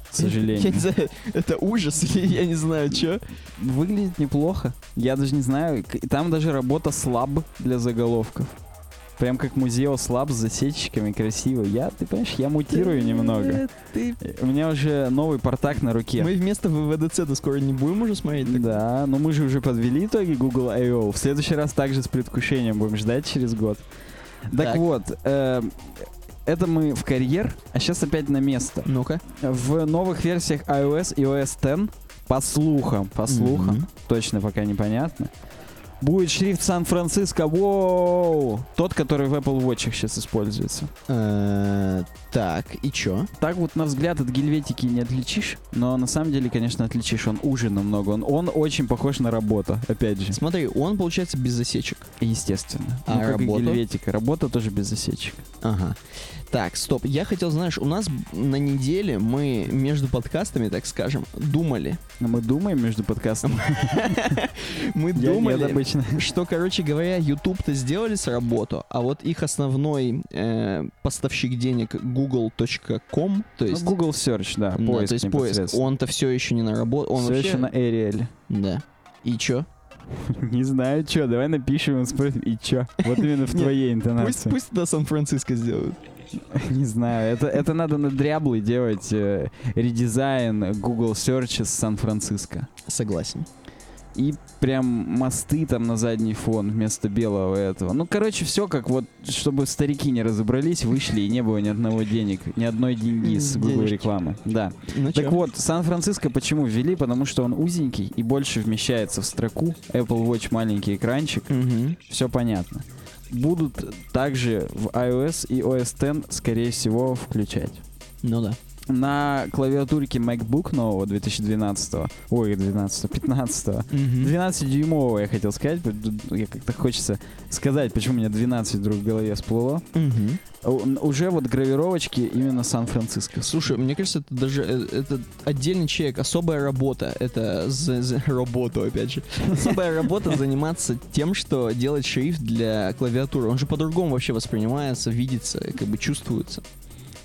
К Я не сожалению. знаю, это ужас или я не знаю, что. Выглядит неплохо. Я даже не знаю. Там даже работа слаб для заголовков. Прям как музео слаб с засечечками красиво. Я, ты понимаешь, я мутирую немного. Ты... У меня уже новый портак на руке. Мы вместо ВВДЦ-то скоро не будем уже смотреть? так? Да, но мы же уже подвели итоги Google I.O. В следующий раз также с предвкушением будем ждать через год. Так, Так. вот, э, это мы в карьер, а сейчас опять на место. Ну-ка. В новых версиях iOS и OS X, по слухам, по слухам, Мгм. точно пока непонятно, будет шрифт Сан-Франциско, воу, тот, который в Apple Watch сейчас используется. Так, и чё? Так вот на взгляд от гельветики не отличишь, но на самом деле, конечно, отличишь. Он уже намного. Он, он очень похож на работу, опять же. Смотри, он получается без засечек. Естественно. А ну, как работа? и гельветика. Работа тоже без засечек. Ага. Так, стоп. Я хотел, знаешь, у нас на неделе мы между подкастами, так скажем, думали. Но мы думаем между подкастами. Мы думали, обычно. что, короче говоря, YouTube-то сделали с работу, а вот их основной э, поставщик денег google.com, то Ну, есть, Google Search, да, да, поиск то есть поиск, он-то все еще не на работу. Он Все вообще... еще на Ariel. Да. И чё? Не знаю, что, давай напишем и спросим, и чё? Вот именно в твоей интонации. пусть это Сан-Франциско сделают. Не знаю, это, это надо на дряблый делать э, редизайн Google Search с Сан-Франциско. Согласен. И прям мосты там на задний фон вместо белого этого. Ну, короче, все как вот, чтобы старики не разобрались, вышли и не было ни одного денег, ни одной деньги с Денежки. рекламы. Да. Ну Так чё? вот, Сан-Франциско почему ввели? Потому что он узенький и больше вмещается в строку. Apple Watch маленький экранчик. Мгм. Все понятно. Будут также в iOS и OS X, скорее всего, включать. Ну да. На клавиатурке MacBook нового 2012 ой, 12 15 12-дюймового, я хотел сказать. Я как-то хочется сказать, почему у меня 12 вдруг в голове всплыло. Мгм. У- Уже вот гравировочки именно Сан-Франциско. Слушай, мне кажется, это даже э, это отдельный человек, особая работа. Это за, за работу, опять же. Особая работа заниматься тем, что делать шрифт для клавиатуры. Он же по-другому вообще воспринимается, видится, как бы чувствуется.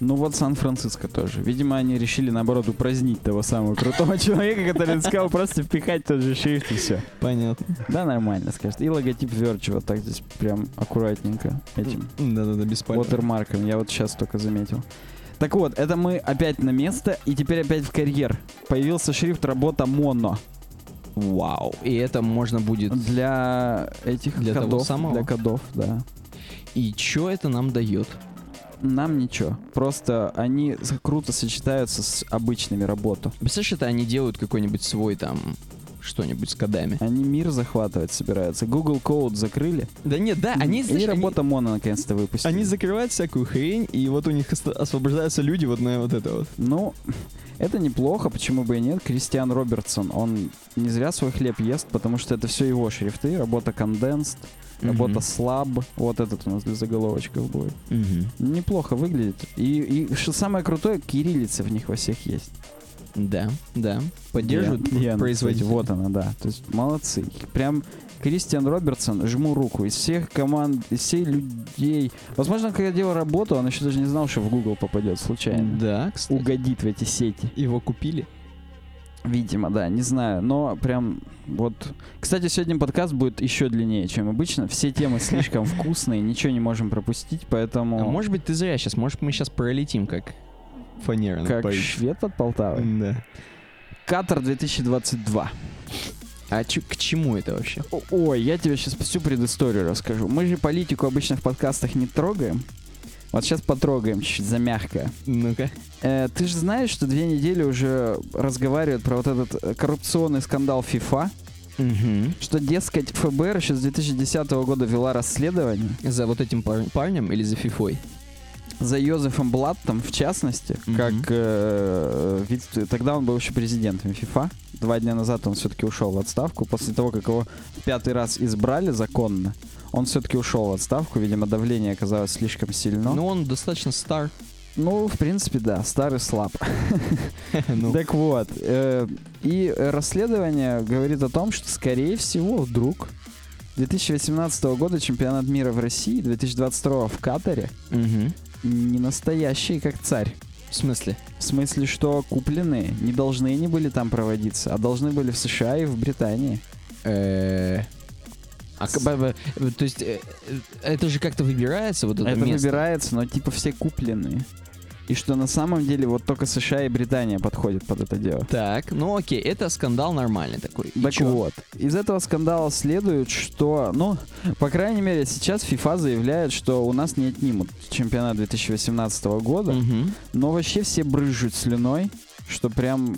Ну вот Сан-Франциско тоже. Видимо, они решили, наоборот, упразднить того самого крутого человека, который сказал просто впихать тот же шрифт и все. Понятно. Да, нормально, скажет. И логотип Verge вот так здесь прям аккуратненько этим Да-да-да, без watermarkом. Я вот сейчас только заметил. Так вот, это мы опять на место, и теперь опять в карьер. Появился шрифт работа моно Вау. И это можно будет... для этих Для того кодов. самого? Для кодов, да. И что это нам дает? Нам ничего. Просто они круто сочетаются с обычными работу. Представляешь, это они делают какой-нибудь свой там что-нибудь с кодами. Они мир захватывать собираются. Google Code закрыли. Да нет, да, они, и знаешь, они- работа моно наконец-то выпустили. Они закрывают всякую хрень, и вот у них освобождаются люди вот на вот это вот. Ну, это неплохо, почему бы и нет. Кристиан Робертсон, он не зря свой хлеб ест, потому что это все его шрифты. Работа Condensed, работа Мгм. Slab. Вот этот у нас для заголовочков будет. Мгм. Неплохо выглядит. И, и что самое крутое, кириллица в них во всех есть. Да, да. Поддерживают производителей. кстати? Вот она, да. То есть молодцы. Прям Кристиан Робертсон, жму руку. Из всех команд, из всех людей. Возможно, когда делал работу, он еще даже не знал, что в Google попадет случайно. Да, кстати. Угодит в эти сети. Его купили. Видимо, да, не знаю. Но прям вот... Кстати, сегодня подкаст будет еще длиннее, чем обычно. Все темы слишком вкусные, ничего не можем пропустить, поэтому... А может быть, ты зря сейчас. Может, мы сейчас пролетим, как фанера. на как Париж. швед под Полтавой. Да. Катар 2022. А чё- к чему это вообще? О- Ой, я тебе сейчас всю предысторию расскажу. Мы же политику обычно в подкастах не трогаем. Вот сейчас потрогаем чуть-чуть за мягкое. Ну-ка. Э, ты же знаешь, что две недели уже разговаривают про вот этот э, коррупционный скандал FIFA, Мгм. что, дескать, ФБР еще с 2010 года вела расследование За вот этим пар- парнем или за фифой? За Йозефом Блаттом, в частности, Мгм. как э, вице- тогда он был еще президентом ФИФА. Два дня назад он все-таки ушел в отставку после того, как его в пятый раз избрали законно. Он все-таки ушел в отставку, видимо, давление оказалось слишком сильно. Ну, он достаточно стар. Ну, в принципе, да, старый слаб. Ну, Так вот, э, и расследование говорит о том, что, скорее всего, вдруг 2018 года чемпионат мира в России, 2022 в Катаре, мгм. Не настоящий как царь. В смысле? В смысле, что купленные не должны они были там проводиться, а должны были в США и в Британии. Э, А, то есть, э, э, это же как-то выбирается, вот это, Это место? выбирается, но типа все купленные. И что на самом деле вот только США и Британия подходят под это дело. Так, ну окей, это скандал нормальный такой. И Так чё? вот, из этого скандала следует, что, ну, по крайней мере, сейчас FIFA заявляет, что у нас не отнимут чемпионат 2018 года, Мгм. но вообще все брызжут слюной, что прям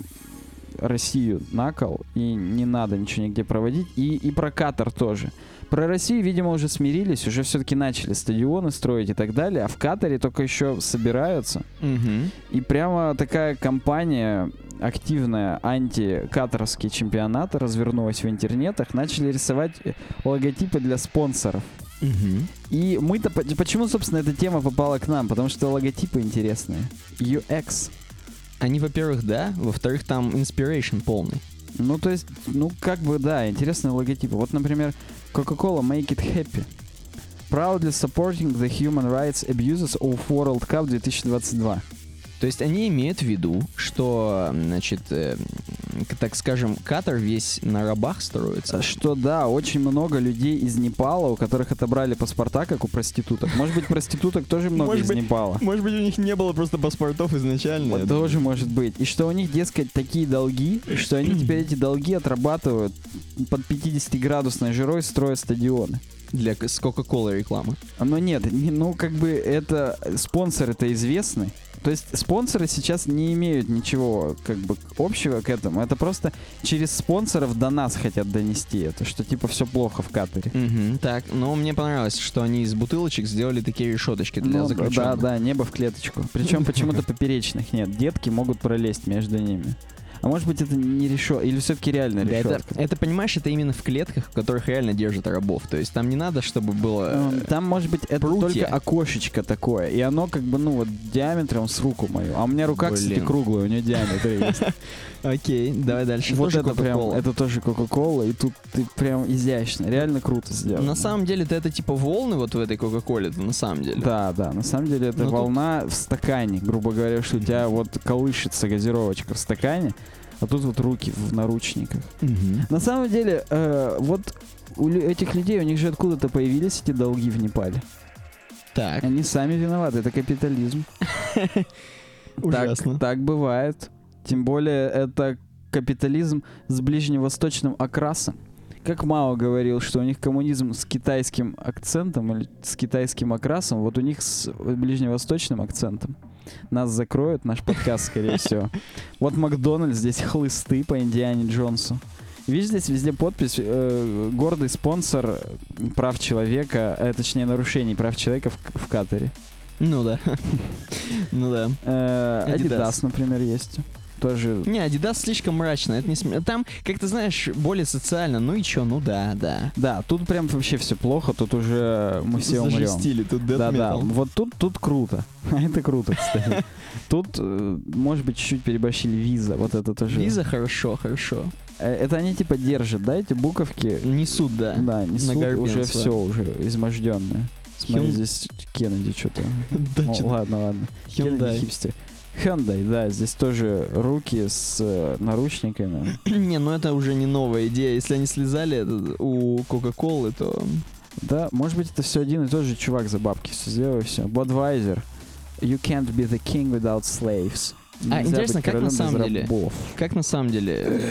Россию накол, и не надо ничего нигде проводить, и, и про Катар тоже. Про Россию, видимо, уже смирились, уже все-таки начали стадионы строить и так далее, а в Катаре только еще собираются. Мгм. И прямо такая кампания активная анти-катарские чемпионаты развернулась в интернетах, начали рисовать э, логотипы для спонсоров. Мгм. И мы-то, по- почему, собственно, эта тема попала к нам? Потому что логотипы интересные. UX. Они, во-первых, да, во-вторых, там inspiration полный. Ну, то есть, ну, как бы, да, интересные логотипы. Вот, например, Coca-Cola Make It Happy. Proudly supporting the human rights abuses of World Cup 2022. То есть они имеют в виду, что, значит, э, так скажем, Катар весь на рабах строится. Что да, очень много людей из Непала, у которых отобрали паспорта, как у проституток. Может быть, проституток тоже много Может из быть, Непала. Может быть, у них не было просто паспортов изначально. Вот тоже может быть. И что у них, дескать, такие долги, что они теперь эти долги отрабатывают под 50-градусной жирой, строят стадионы. Для с Кока-Колы рекламы. Но нет, не- ну как бы это спонсоры-то известны. То есть спонсоры сейчас не имеют ничего как бы общего к этому. Это просто через спонсоров до нас хотят донести это, что типа все плохо в Катаре. Мгм, так, но мне понравилось, что они из бутылочек сделали такие решеточки для Ну, да, заключенных. да, небо в клеточку. Причем почему-то поперечных нет. Детки могут пролезть между ними. А может быть это не решетка, или все-таки реально Да, это, решетка? это, понимаешь, это именно в клетках, в которых реально держат рабов. То есть там не надо, чтобы было... Эм, Там, может быть, это прутья. только окошечко такое, и оно как бы, ну, вот диаметром с руку мою. А у меня рука, кстати, Блин. круглая, у нее диаметр есть. Окей, давай дальше. Вот это прям, это тоже Кока-Кола, и тут ты прям изящно, реально круто сделано. На самом деле, это, это типа волны вот в этой Кока-Коле, на самом деле. Да, да, на самом деле это Ну, волна в стакане, грубо говоря, что у тебя вот колышется газировочка в стакане, а тут вот руки в наручниках. Мгм. На самом деле, э, вот у этих людей, у них же откуда-то появились эти долги в Непале. Так, Они сами виноваты, это капитализм. ужасно. Так бывает. Тем более это капитализм с ближневосточным окрасом. Как Мао говорил, что у них коммунизм с китайским акцентом или с китайским окрасом, вот у них с ближневосточным акцентом. Нас закроют, наш подкаст, скорее всего. Вот Макдональдс, здесь хлысты по Индиане Джонсу. Видишь, здесь везде подпись э, «Гордый спонсор прав человека», э, точнее, нарушений прав человека в, в Катаре. Ну да. Ну да. Э, Adidas. Adidas, например, есть. Тоже. Не, Adidas слишком мрачно. Это не см- Там, как ты знаешь, более социально. Ну и чё, ну да, да. Да, тут прям вообще все плохо, тут уже мы все умрем. Зажестили, тут Да, да. Вот тут, тут круто. Это круто, кстати. Тут, э, может быть, чуть-чуть переборщили виза. Вот это тоже. Виза хорошо, хорошо. Э, Это они типа держат, да, эти буковки? Несут, да. Да, несут уже все, уже изможденное. Смотри, здесь Кеннеди что-то. Да, Ну, ладно, ладно. Кеннеди хипстер. Hyundai, да, здесь тоже руки с э, наручниками. Не, ну это уже не новая идея. Если они слезали это у Кока-Колы, то... Да, может быть, это все один и тот же чувак за бабки все сделал, и все. Budweiser. You can't be the king without slaves. А, Нельзя интересно, быть как на самом деле? рабов. Как на самом деле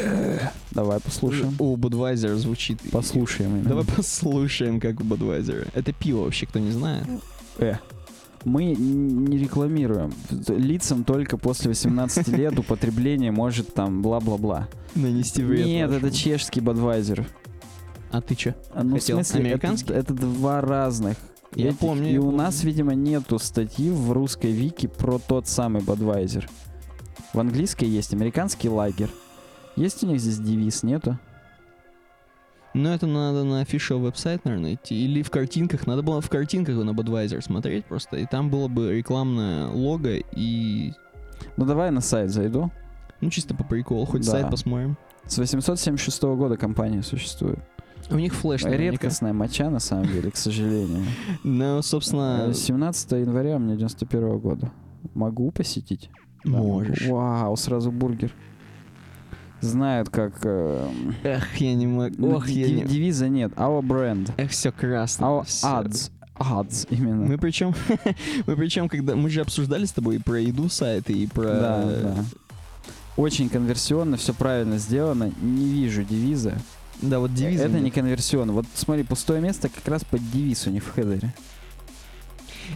Давай послушаем. у Budweiser звучит? Послушаем именно. Давай послушаем, как у Budweiser. Это пиво вообще, кто не знает. Э. Мы не рекламируем. Лицам только после 18 лет употребление может там бла-бла-бла. Нанести вред. Нет, вашему. это чешский Budweiser. А ты чё? А, Ну, Хотел. в смысле, это- Американский? Это, два разных. Я этих. помню, И я у помню. нас, видимо, нету статьи в русской вики про тот самый Budweiser. В английской есть американский лагерь. Есть у них здесь девиз, нету? Ну, это надо на official веб-сайт, наверное, идти. Или в картинках. Надо было в картинках на Budweiser смотреть просто. И там было бы рекламное лого и... Ну давай на сайт зайду. Ну, чисто по приколу. Хоть Да. сайт посмотрим. С 876 года компания существует. У них флеш наверняка. Редкостная моча, на самом деле, к сожалению. Ну, собственно... Э, 17 января у меня 91 года. Могу посетить? Можешь. Вау, сразу бургер. Знают, как... э, Эх, я не могу. ну, Ох, я не... Девиза нет. Our brand. Эх, все красно. Our всё. ads. Ads, именно. Мы причем, мы причем, когда мы же обсуждали с тобой и про еду сайты, и про... Да, да. Очень конверсионно, все правильно сделано. Не вижу девиза. Да, вот девиз. Это не них. конверсионно. Вот смотри, пустое место как раз под девиз у них в хедере.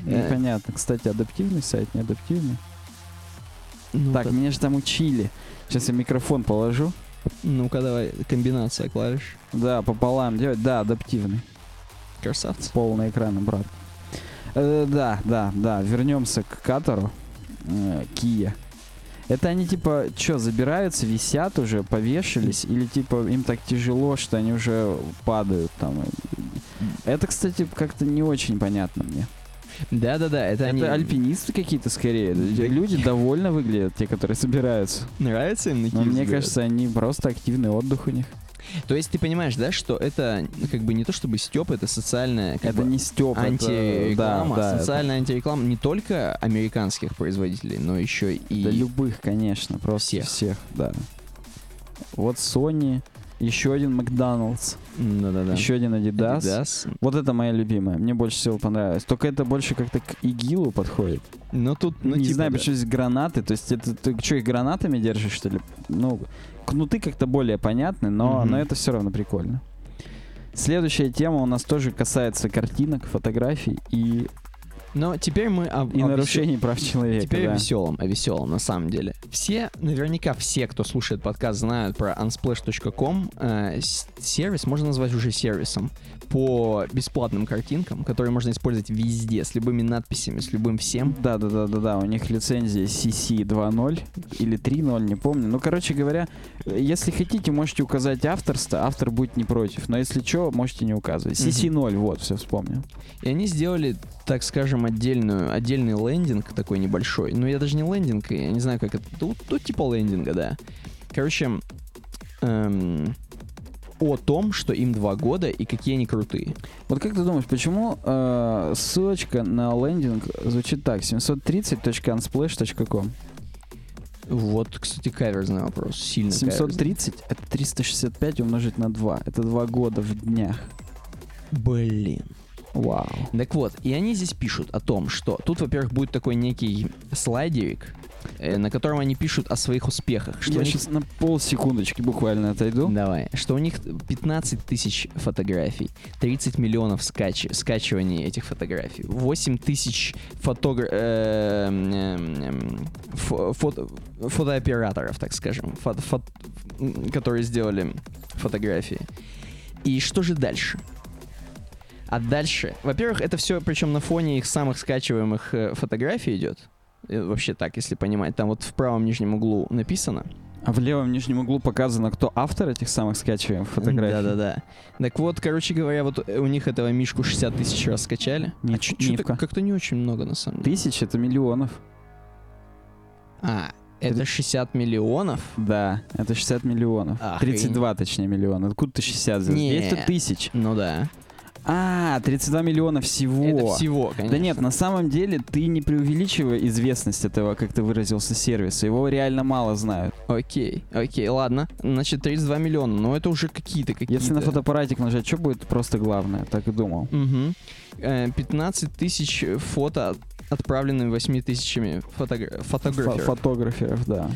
Э, Непонятно. Кстати, адаптивный сайт, не адаптивный. ну, так, так, меня же там учили. Сейчас я микрофон положу. Ну-ка, давай, комбинация клавиш. Да, пополам делать. Да, адаптивный. Красавцы. Полный экран, брат. Э, да, да, да. Вернемся к Катару. Э, Кия. Это они типа что, забираются, висят уже, повешались, или типа им так тяжело, что они уже падают там. Это, кстати, как-то не очень понятно мне. Да-да-да, это, Это они... альпинисты какие-то скорее. Люди довольно выглядят, те, которые собираются. Нравится им такие мне кажется, они просто активный отдых у них. То есть ты понимаешь, да, что это как бы не то чтобы степ, это социальная как Это бы, не Степ, антиреклама, да, да, социальная антиреклама не только американских производителей, но еще и... Да любых, конечно, просто Всех. всех, да. Вот Sony, еще один Макдоналдс, Да-да-да. еще один Adidas. Adidas. Вот это моя любимая, мне больше всего понравилось. Только это больше как-то к ИГИЛу подходит. Но тут, ну, не типа, знаю, да. почему здесь гранаты. То есть это ты что, их гранатами держишь, что ли? Ну, кнуты как-то более понятны, но, Мгм. но это все равно прикольно. Следующая тема у нас тоже касается картинок, фотографий и Но теперь мы об, И об нарушений прав человека. Теперь да. о веселом, о веселом, на самом деле. Все, наверняка все, кто слушает подкаст, знают про unsplash.com. Э, сервис можно назвать уже сервисом по бесплатным картинкам, которые можно использовать везде, с любыми надписями, с любым всем. Да, да, да, да, да. У них лицензия CC 2.0 или 3.0, не помню. Ну, короче говоря, если хотите, можете указать авторство, автор будет не против. Но если что, можете не указывать. CC 0, вот, все вспомнил. И они сделали, так скажем, отдельную, отдельный лендинг такой небольшой. Ну, я даже не лендинг, я не знаю, как это. Тут, тут типа лендинга, да. Короче, эм, о том, что им два года и какие они крутые. Вот как ты думаешь, почему э, ссылочка на лендинг звучит так? 730.unsplash.com Вот, кстати, каверзный вопрос. Сильно каверзный. 730 это 365 умножить на 2. Это 2 года в днях. Блин. Вау. Так вот, и они здесь пишут о том, что тут, во-первых, будет такой некий слайдерик, на котором они пишут о своих успехах. Что Я них- сейчас на полсекундочки буквально отойду. Давай. Что у них 15 тысяч фотографий, 30 миллионов скач... скачиваний этих фотографий, 8 тысяч фотогра... э, эм, эм, фо- фото- фотооператоров, так скажем, фот- м, которые сделали фотографии. И что же дальше? А дальше, во-первых, это все, причем на фоне их самых скачиваемых э, фотографий идет. Э, Вообще так, если понимать. Там вот в правом нижнем углу написано. А в левом нижнем углу показано, кто автор этих самых скачиваемых фотографий. Да-да-да. Так вот, короче говоря, вот у них этого Мишку 60 тысяч раз скачали. Ни- а Нивка. как-то не очень много, на самом деле. Тысяч это миллионов. А, это Это- 60 миллионов? Да, это 60 миллионов. Охренеть. 32, точнее, миллиона. Откуда ты 60 взял? Не. 200 тысяч. Ну да. А, 32 миллиона всего. Это всего, конечно. Да нет, на самом деле ты не преувеличивай известность этого, как ты выразился, сервиса. Его реально мало знают. Окей, окей, ладно. Значит, 32 миллиона, но это уже какие-то какие-то. Если на фотоаппаратик нажать, что будет просто главное? Так и думал. Э, 15 тысяч фото от- отправлены 8 тысячами фотогра- Фо- фотограферов. Фотограферов, да.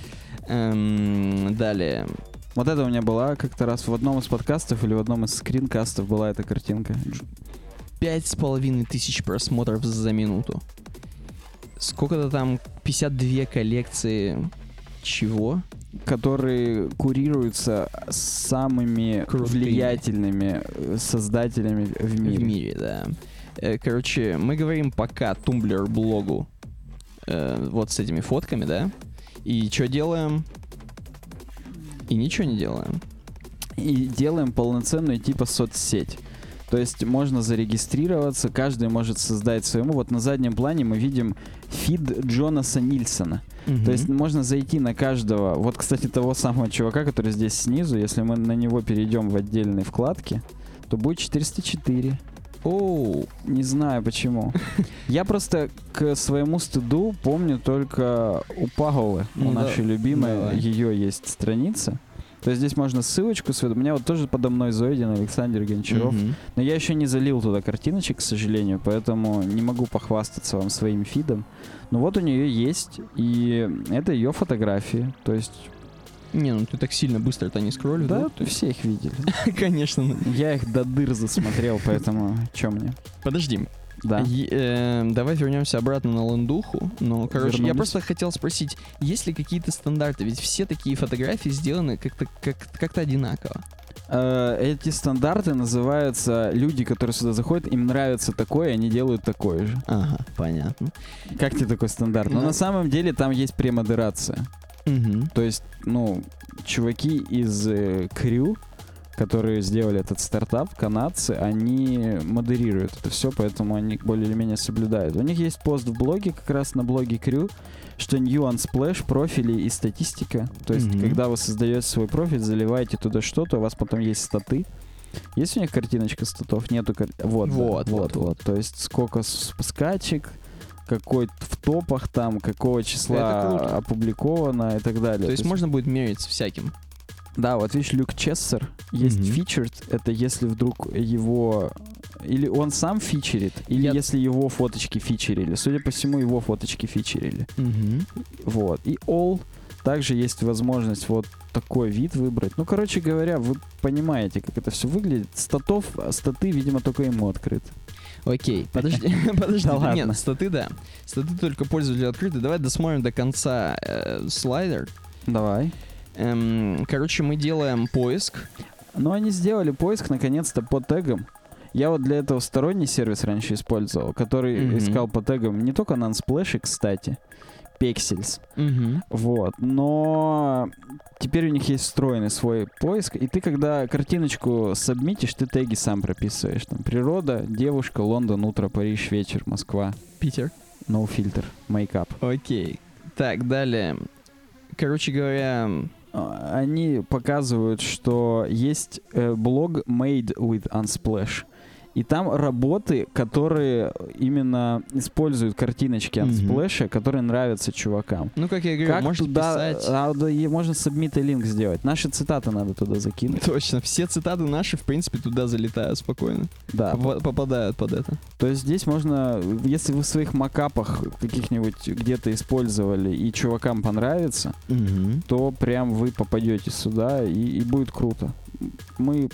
Эм, далее. Вот это у меня была как-то раз в одном из подкастов или в одном из скринкастов была эта картинка. Пять с половиной тысяч просмотров за минуту. Сколько-то там 52 коллекции чего? Которые курируются самыми Крутыми. влиятельными э, создателями в мире. В мире, да. Э, Короче, мы говорим пока Tumblr блогу э, вот с этими фотками, да? И что делаем? И ничего не делаем. И делаем полноценную типа соцсеть. То есть можно зарегистрироваться, каждый может создать своему. Вот на заднем плане мы видим фид Джонаса Нильсона. То есть можно зайти на каждого. Вот, кстати, того самого чувака, который здесь снизу, если мы на него перейдем в отдельные вкладки, то будет 404. Оу, Не знаю почему. Я просто к своему стыду помню только у Паговы, у Ну нашей любимой, ее есть страница. То есть здесь можно ссылочку свою. У меня вот тоже подо мной Зоидин Александр Гончаров. Мгм. Но я еще не залил туда картиночек, к сожалению, поэтому не могу похвастаться вам своим фидом. Но вот у нее есть, и это ее фотографии. То есть, Не, ну ты так сильно быстро-то не скроллю, да, да? То все их видели. Конечно. ну. Я их до дыр засмотрел, поэтому что мне? Подожди. Да. Е- э, давай вернемся обратно на лендуху. Ну, короче, я Вернулись. просто хотел спросить, есть ли какие-то стандарты? Ведь все такие фотографии сделаны как-то как, как-то одинаково. Э, Эти стандарты называются люди, которые сюда заходят, им нравится такое, они делают такое же. Ага, понятно. Как тебе такой стандарт? Но Ну. на самом деле там есть премодерация. Мгм. То есть, ну, чуваки из э, Крю, которые сделали этот стартап, канадцы, они модерируют это все, поэтому они более или менее соблюдают. У них есть пост в блоге, как раз на блоге Крю, что New Unsplash, профили и статистика. То есть, Мгм. когда вы создаете свой профиль, заливаете туда что-то, у вас потом есть статы. Есть у них картиночка статов? Нету. кар- Вот, да, Вот, вот, вот, вот, То есть, сколько скачек, какой в топах там, какого числа опубликовано и так далее. То есть можно будет мерить с всяким. Да, вот видишь, Люк Чессер есть Мгм. featured, это если вдруг его... Или он сам фичерит, или Я- если его фоточки фичерили. Судя по всему, его фоточки фичерили. Мгм. Вот. И all также есть возможность вот такой вид выбрать. Ну, короче говоря, вы понимаете, как это все выглядит. Статов, статы, видимо, только ему открыты. Окей, подожди, подожди. Да. Нет, статы, да. Статы только пользователю открыты. Давай досмотрим до конца э, слайдер. Давай. Эм, короче, мы делаем поиск. Но они сделали поиск наконец-то по тегам. Я вот для этого сторонний сервис раньше использовал, который Мгм. искал по тегам не только Nansplash, кстати, Pexels. Мгм. Вот. Но теперь у них есть встроенный свой поиск, и ты, когда картиночку сабмитишь, ты теги сам прописываешь. Там природа, девушка, Лондон, утро, Париж, вечер, Москва. Питер. No filter, makeup. Окей. Так, далее. Короче говоря, А, Они показывают, что есть э, блог Made with Unsplash. И там работы, которые именно используют картиночки Мгм. Unsplash, которые нравятся чувакам. ну, как я говорю, Как можно туда, писать... а, да, можно submit и линк сделать. Наши цитаты надо туда закинуть. Точно, все цитаты наши, в принципе, туда залетают спокойно. Да. Попа- попадают под это. То есть здесь можно, если вы в своих макапах каких-нибудь где-то использовали и чувакам понравится, то прям вы попадете сюда и, и будет круто. Мы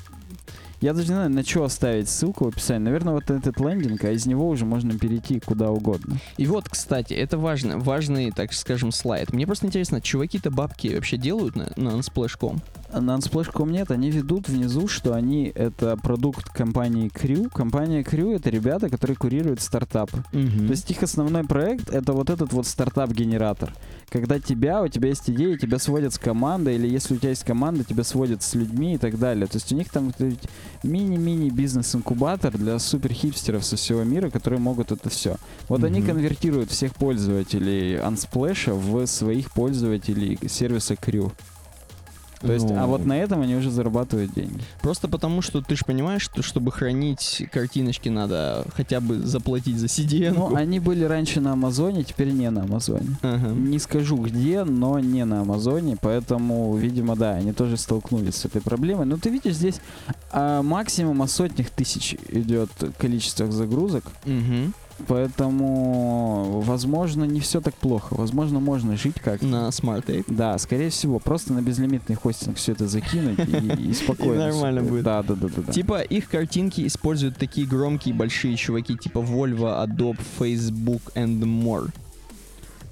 я даже не знаю, на что оставить ссылку в описании. Наверное, вот этот лендинг, а из него уже можно перейти куда угодно. И вот, кстати, это важно, важный, так скажем, слайд. Мне просто интересно, чуваки-то бабки вообще делают на, на Unsplash.com? На Unsplash.com нет, они ведут внизу, что они это продукт компании Crew. Компания Crew это ребята, которые курируют стартапы. То есть их основной проект это вот этот вот стартап-генератор. Когда тебя, у тебя есть идеи, тебя сводят с командой, или если у тебя есть команда, тебя сводят с людьми и так далее. То есть у них там мини-мини бизнес-инкубатор для супер-хипстеров со всего мира, которые могут это все. Вот они Мгм. конвертируют всех пользователей Unsplash в своих пользователей сервиса Crew. То есть, а Ну, вот на этом они уже зарабатывают деньги. Просто потому, что ты же понимаешь, что чтобы хранить картиночки, надо хотя бы заплатить за CDN. Ну, они были раньше на Амазоне, теперь не на Амазоне. Ага. Не скажу где, но не на Амазоне, поэтому, видимо, да, они тоже столкнулись с этой проблемой. Но ты видишь, здесь а, максимум от сотнях тысяч идет количество загрузок, Мгм. Поэтому, возможно, не все так плохо. Возможно, можно жить как На Smart Tape. Да, скорее всего, просто на безлимитный хостинг все это закинуть и, и спокойно. И нормально будет. Да, да, да, да. да. Типа их картинки используют такие громкие большие чуваки, типа Volvo, Adobe, Facebook and more.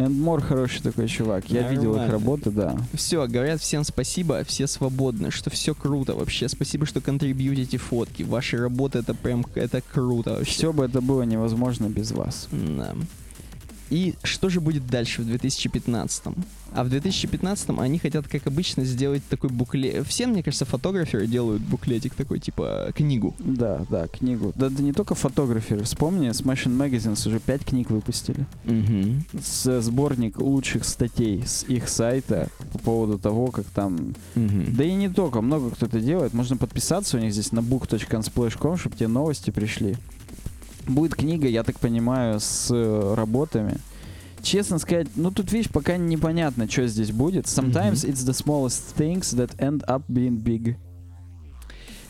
More хороший такой чувак. Я видел их Нормально. работы, да. Все, говорят всем спасибо, все свободны, что все круто вообще. Спасибо, что контрибьютите фотки. Ваши работы это прям это круто вообще. Все бы это было невозможно без вас. Да. И что же будет дальше в 2015? А в 2015 они хотят, как обычно, сделать такой буклет. Все, мне кажется, фотограферы делают буклетик такой, типа книгу. Да, да, книгу. Да, да не только фотограферы. Вспомни, Smashing Magazines уже пять книг выпустили. Угу. С сборник лучших статей с их сайта по поводу того, как там... Да и не только, много кто это делает. Можно подписаться у них здесь на book.unsplash.com, чтобы тебе новости пришли. Будет книга, я так понимаю, с э, работами. Честно сказать, ну тут, видишь, пока непонятно, что здесь будет. Sometimes it's the smallest things that end up being big.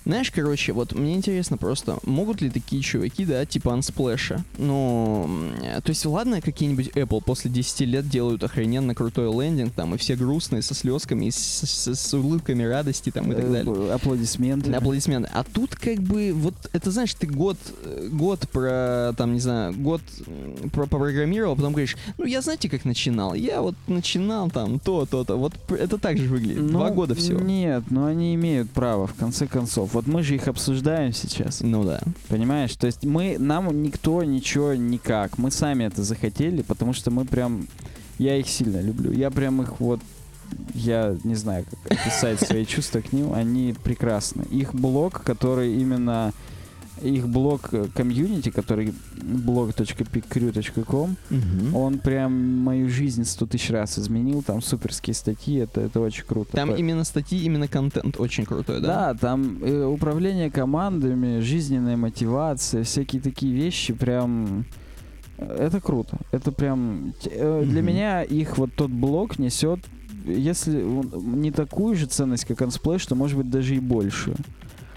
Знаешь, короче, вот мне интересно просто, могут ли такие чуваки, да, типа Unsplash, ну, то есть, ладно, какие-нибудь Apple после 10 лет делают охрененно крутой лендинг, там, и все грустные, со слезками, и с, с- с улыбками радости, там, и так Э, далее. Аплодисменты. Аплодисменты. А тут как бы вот это знаешь, ты год год про там не знаю год про попрограммировал, потом говоришь, ну я знаете как начинал, я вот начинал там то то то, вот это так же выглядит. Два Ну, года всего. Нет, но они имеют право, в конце концов. Вот мы же их обсуждаем сейчас. Ну да. Понимаешь? То есть мы, нам никто ничего никак. Мы сами это захотели, потому что мы прям... Я их сильно люблю. Я прям их вот... Я не знаю, как описать свои чувства к ним. Они прекрасны. Их блог, который именно... Их блог э, комьюнити, который blog.picrew.com, он прям мою жизнь сто тысяч раз изменил. Там суперские статьи, это, это очень круто. Там По- именно статьи, именно контент очень крутой, да? да, там э, управление командами, жизненная мотивация, всякие такие вещи, прям э, это круто. Это прям э, для Мгм. меня их вот тот блок несет, если не такую же ценность, как Unsplash, то может быть даже и большую.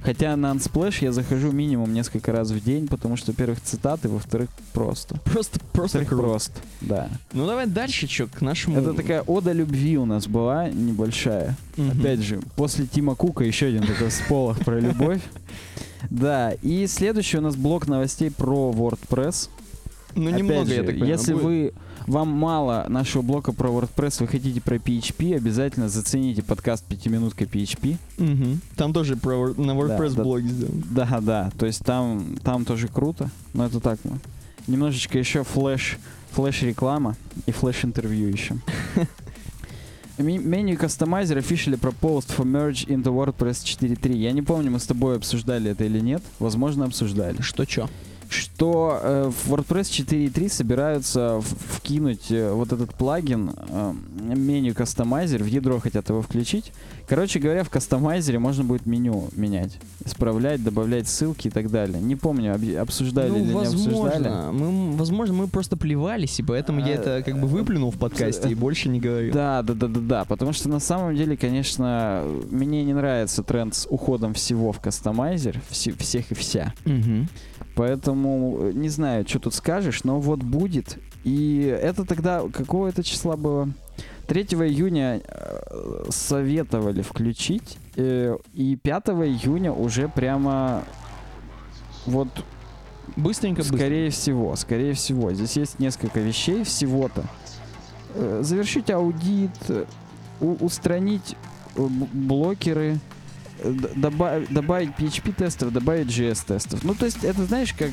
Хотя на Unsplash я захожу минимум несколько раз в день, потому что, во-первых, цитаты, во-вторых, просто. Просто просто Во-вторых, круто. просто, да. Ну давай дальше, чё, к нашему. Это такая ода любви у нас была небольшая. Мгм. Опять же, после Тима Кука еще один такой сполох про любовь. Да, и следующий у нас блок новостей про WordPress. Ну, Опять немного, же, я так понимаю, Если будет. вы вам мало нашего блока про WordPress, вы хотите про PHP, обязательно зацените подкаст «Пятиминутка PHP». Мгм. Там тоже про, на WordPress да. блоги сделан. Да, да, то есть там, там тоже круто, но это так, ну, немножечко еще флеш, флеш-реклама и флеш-интервью еще. Меню кастомайзер officially proposed for merge into WordPress 4.3. Я не помню, мы с тобой обсуждали это или нет. Возможно, обсуждали. Что чё? Что э, в WordPress 4.3 собираются вкинуть э, вот этот плагин э, меню кастомайзер, в ядро хотят его включить. Короче говоря, в кастомайзере можно будет меню менять, исправлять, добавлять ссылки и так далее. Не помню, обсуждали ну, или не обсуждали. возможно. Мы, возможно, мы просто плевались, и поэтому я А, это как бы выплюнул в подкасте и больше не говорил. Да, да, да, да, да. Потому что на самом деле, конечно, мне не нравится тренд с уходом всего в кастомайзер, все- всех и вся. Мгм. Поэтому э, не знаю, что тут скажешь, но вот будет. И это тогда какого это числа было? 3 июня э, советовали включить, э, и 5 июня уже прямо вот Быстренько, быстренько. Скорее всего, скорее всего. Здесь есть несколько вещей всего-то. Завершить аудит, устранить блокеры, э, д- доба- добавить PHP-тестов, добавить JS-тестов. Ну, то есть, это знаешь, как...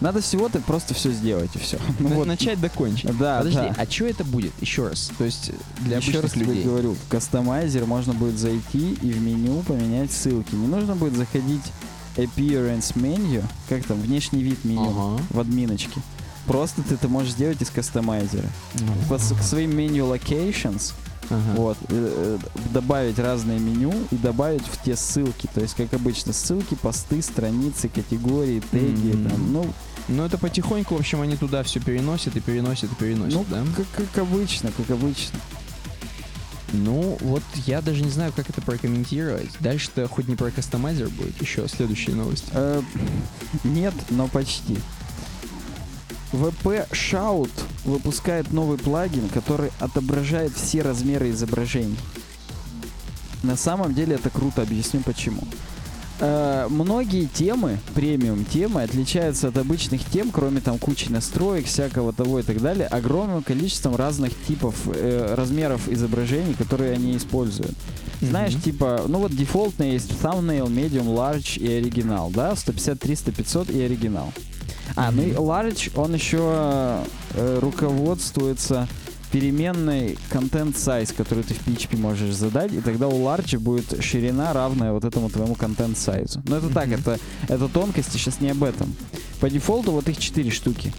Надо всего-то просто все сделать, и все. Ну, вот. Начать докончить. Да, Подожди, да. а что это будет? Еще раз. То есть для Еще раз тебе людей. говорю, в кастомайзер можно будет зайти и в меню поменять ссылки. Не нужно будет заходить appearance menu, как там, внешний вид меню Ага. в админочке. Просто ты это можешь сделать из кастомайзера. По с- к своим меню locations, Ага. вот, э, добавить разные меню и добавить в те ссылки. То есть, как обычно, ссылки, посты, страницы, категории, теги, Мгм. там, ну, Ну это потихоньку, в общем, они туда все переносят и переносят и переносят, ну да? как, как обычно, как обычно. Ну, вот я даже не знаю, как это прокомментировать. Дальше-то хоть не про кастомайзер будет, еще следующие новости. Э, нет, но почти. VP Shout выпускает новый плагин, который отображает все размеры изображений. На самом деле это круто, объясню почему. Э, многие темы, премиум темы, отличаются от обычных тем, кроме там кучи настроек, всякого того и так далее, огромным количеством разных типов э, размеров изображений, которые они используют. Знаешь, Мгм. типа, ну вот дефолтно есть thumbnail, medium, large и оригинал, да, 150, 300, 500 и оригинал. А, ну и large, он еще э, руководствуется переменной content size, которую ты в PHP можешь задать, и тогда у large будет ширина равная вот этому твоему content size. Но это так, Мгм. это, это тонкости, сейчас не об этом. По дефолту вот их 4 штуки.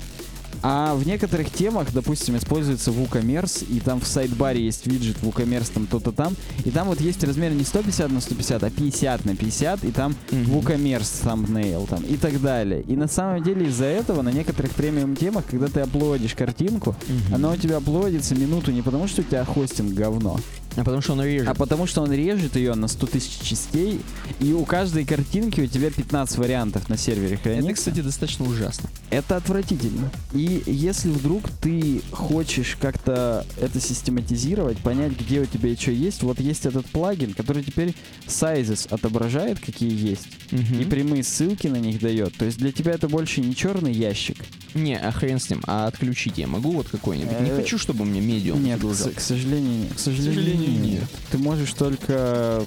А в некоторых темах, допустим, используется WooCommerce, и там в сайдбаре есть виджет WooCommerce, там то-то там, и там вот есть размер не 150 на 150, а 50 на 50, и там Мгм. WooCommerce thumbnail там, и так далее. И на самом деле из-за этого на некоторых премиум темах, когда ты аплодишь картинку, Мгм. она у тебя аплодится минуту не потому, что у тебя хостинг говно, А потому что он режет. а потому что он режет ее на 100 тысяч частей, и у каждой картинки у тебя 15 вариантов на сервере хранится. Это, кстати, достаточно ужасно. Это отвратительно. И если вдруг ты хочешь как-то это систематизировать, понять, где у тебя и что есть, вот есть этот плагин, который теперь sizes отображает, какие есть, и прямые ссылки на них дает. То есть для тебя это больше не черный ящик. Не, а хрен с ним. А отключить я могу вот какой-нибудь? Не Э, хочу, чтобы меня медиум Нет, к, сожалению, нет. К сожалению, сожалению, нет. Ты можешь только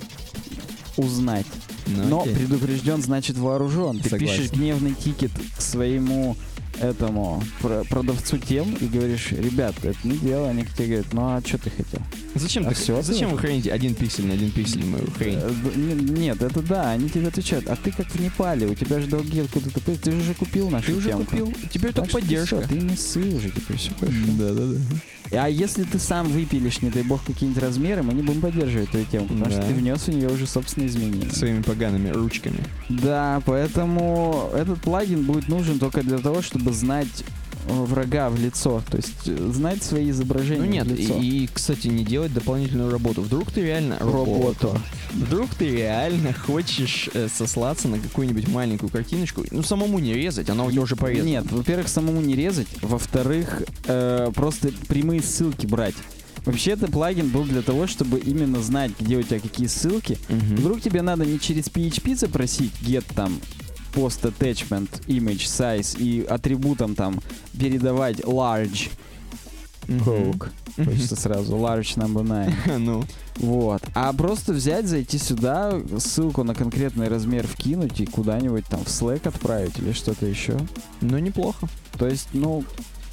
узнать. Ну, Но окей. предупрежден, значит вооружен. Ты Согласен. пишешь гневный тикет к своему этому про- продавцу тем и говоришь, ребят, это не дело. Они к тебе говорят, ну а что ты хотел? Зачем, а ты- всё, зачем ты- вы храните один пиксель на один пиксель мою хрень? Э, не- Нет, это да, они тебе отвечают. А ты как в Непале, у тебя же долги откуда-то появились. Ты же уже купил нашу Ты уже темку. купил? Теперь Так только поддержка. всё, ты не ссы уже, теперь все хорошо. Да-да-да. А если ты сам выпилишь, не дай бог, какие-нибудь размеры, мы не будем поддерживать твою темку, потому Да. что ты внес в нее уже собственные изменения. Своими погаными ручками. Да, поэтому этот плагин будет нужен только для того, чтобы знать э, врага в лицо, то есть э, знать свои изображения Ну нет, в лицо. и, и, кстати, не делать дополнительную работу. Вдруг ты реально... Работу. Вдруг ты реально хочешь э, сослаться на какую-нибудь маленькую картиночку, ну самому не резать, она у тебя уже порезана. Нет, во-первых, самому не резать, во-вторых, э, просто прямые ссылки брать. Вообще, это плагин был для того, чтобы именно знать, где у тебя какие ссылки. Мгм. Вдруг тебе надо не через PHP запросить get там post attachment, image, size и атрибутом там передавать large. Coke. Хочется сразу large number nine. Ну, Вот. А просто взять, зайти сюда, ссылку на конкретный размер вкинуть и куда-нибудь там в Slack отправить или что-то еще. ну неплохо. То есть, ну,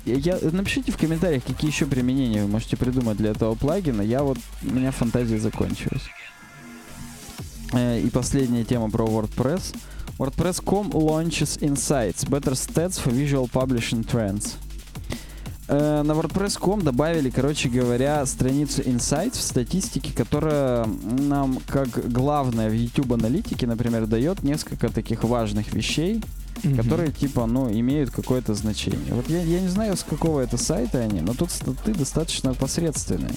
я, я- напишите в комментариях, какие еще применения вы можете придумать для этого плагина. Я вот, у меня фантазия закончилась. Э, И последняя тема про WordPress. WordPress.com launches insights, better stats for visual publishing trends. Э, На WordPress.com добавили, короче говоря, страницу Insights в статистике, которая нам, как главное в YouTube аналитике, например, дает несколько таких важных вещей, которые типа, ну, имеют какое-то значение. Вот я, я не знаю, с какого это сайта они, но тут статы достаточно посредственные.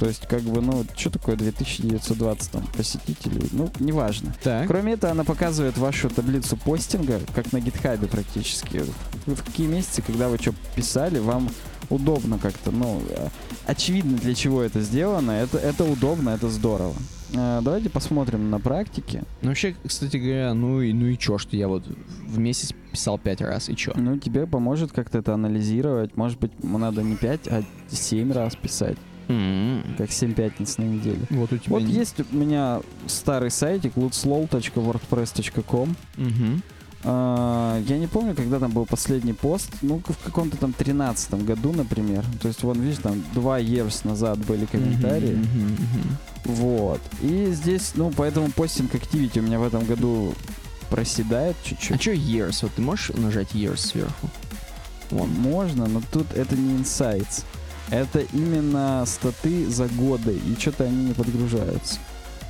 То есть, как бы, ну, что такое 2920 там посетителей? Ну, неважно. Так. Кроме этого, она показывает вашу таблицу постинга, как на гитхабе практически. Вы в какие месяцы, когда вы что писали, вам удобно как-то, ну, э, очевидно, для чего это сделано. Это, это удобно, это здорово. Э, Давайте посмотрим на практике. Ну, вообще, кстати говоря, ну и, ну и чё, что я вот в месяц писал пять раз, и чё? Ну, тебе поможет как-то это анализировать. Может быть, надо не 5, а 7 раз писать, Как 7 пятниц на неделе. Вот у тебя... Вот не- есть у меня старый сайтик lootslow.wordpress.com. Мгм. А, Я не помню, когда там был последний пост. Ну, в каком-то там 13 году, например. То есть, вон, видишь, там два years назад были комментарии. Мгм, мгм, мгм. Вот. И здесь, ну, поэтому постинг activity у меня в этом году проседает А чуть-чуть. чё years? Вот ты можешь нажать years сверху? Вон. Можно, но тут это не insights. Это именно статы за годы, и что-то они не подгружаются.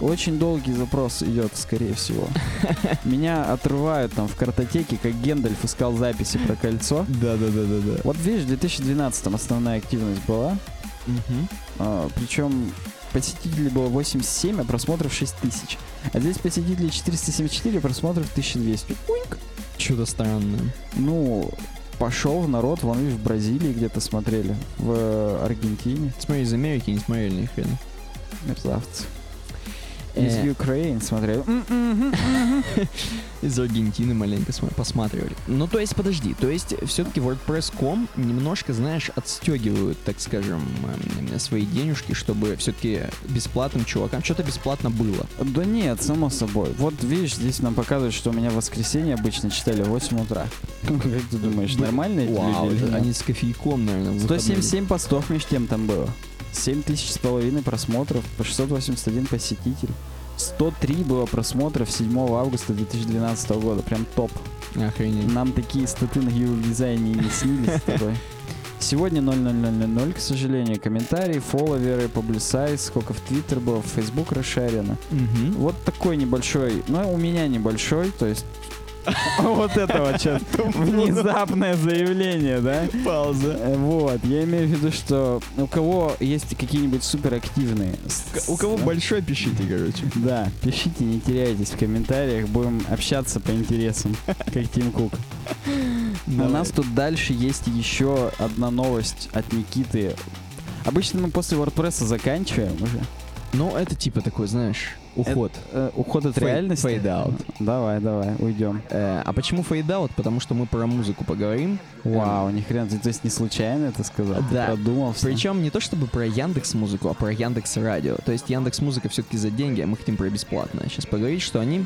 Очень долгий запрос идет, скорее всего. Меня отрывают там в картотеке, как Гендальф искал записи про кольцо. Да, да, да, да, да. Вот видишь, в 2012 основная активность была. А, причем посетителей было 87, а просмотров 6000. А здесь посетителей 474, просмотров 1200. Уинк. Что-то странное. Ну, пошел в народ, вон видишь, в Бразилии где-то смотрели, в Аргентине. Смотри, из Америки не смотрели ни хрена. Мерзавцы. Из Э. Украины смотрели. Из Аргентины маленько сма- посматривали. Ну, то есть, подожди, то есть, все-таки WordPress.com немножко, знаешь, отстегивают, так скажем, эм, свои денежки, чтобы все-таки бесплатным чувакам что-то бесплатно было. Да нет, само собой. Вот видишь, здесь нам показывают, что у меня в воскресенье обычно читали в 8 утра. Как ты думаешь, нормально эти Вау, люди? они с кофейком, наверное, в выходные. 177 постов между тем там было. 7 тысяч с половиной просмотров, по 681 посетитель. 103 было просмотров 7 августа 2012 года. Прям топ. Охренеть. Нам такие статы на Hero дизайне и не снились с тобой. Сегодня 00000, к сожалению, комментарии, фолловеры, публисайз, сколько в Твиттер было, в Facebook расшарено. Мгм. Вот такой небольшой, ну, у меня небольшой, то есть вот это вот сейчас внезапное заявление, да? Пауза. Э, Вот, я имею в виду, что у кого есть какие-нибудь суперактивные... У кого большой, пишите, короче. Да, пишите, не теряйтесь в комментариях, будем общаться по интересам, как Тим Кук. У нас тут дальше есть еще одна новость от Никиты. Обычно мы после WordPress заканчиваем уже. Ну, это типа такой, знаешь, уход. Э, уход от Фей- реальности. fade-out. Давай, давай, уйдем. Э, а почему fade-out? Потому что мы про музыку поговорим. Вау, ни хрена, ты то есть не случайно это сказал? Ты Да. всё? Причем не то чтобы про Яндекс Музыку, а про Яндекс Радио. То есть Яндекс Музыка все-таки за деньги, а мы хотим про бесплатное. Сейчас поговорить, что они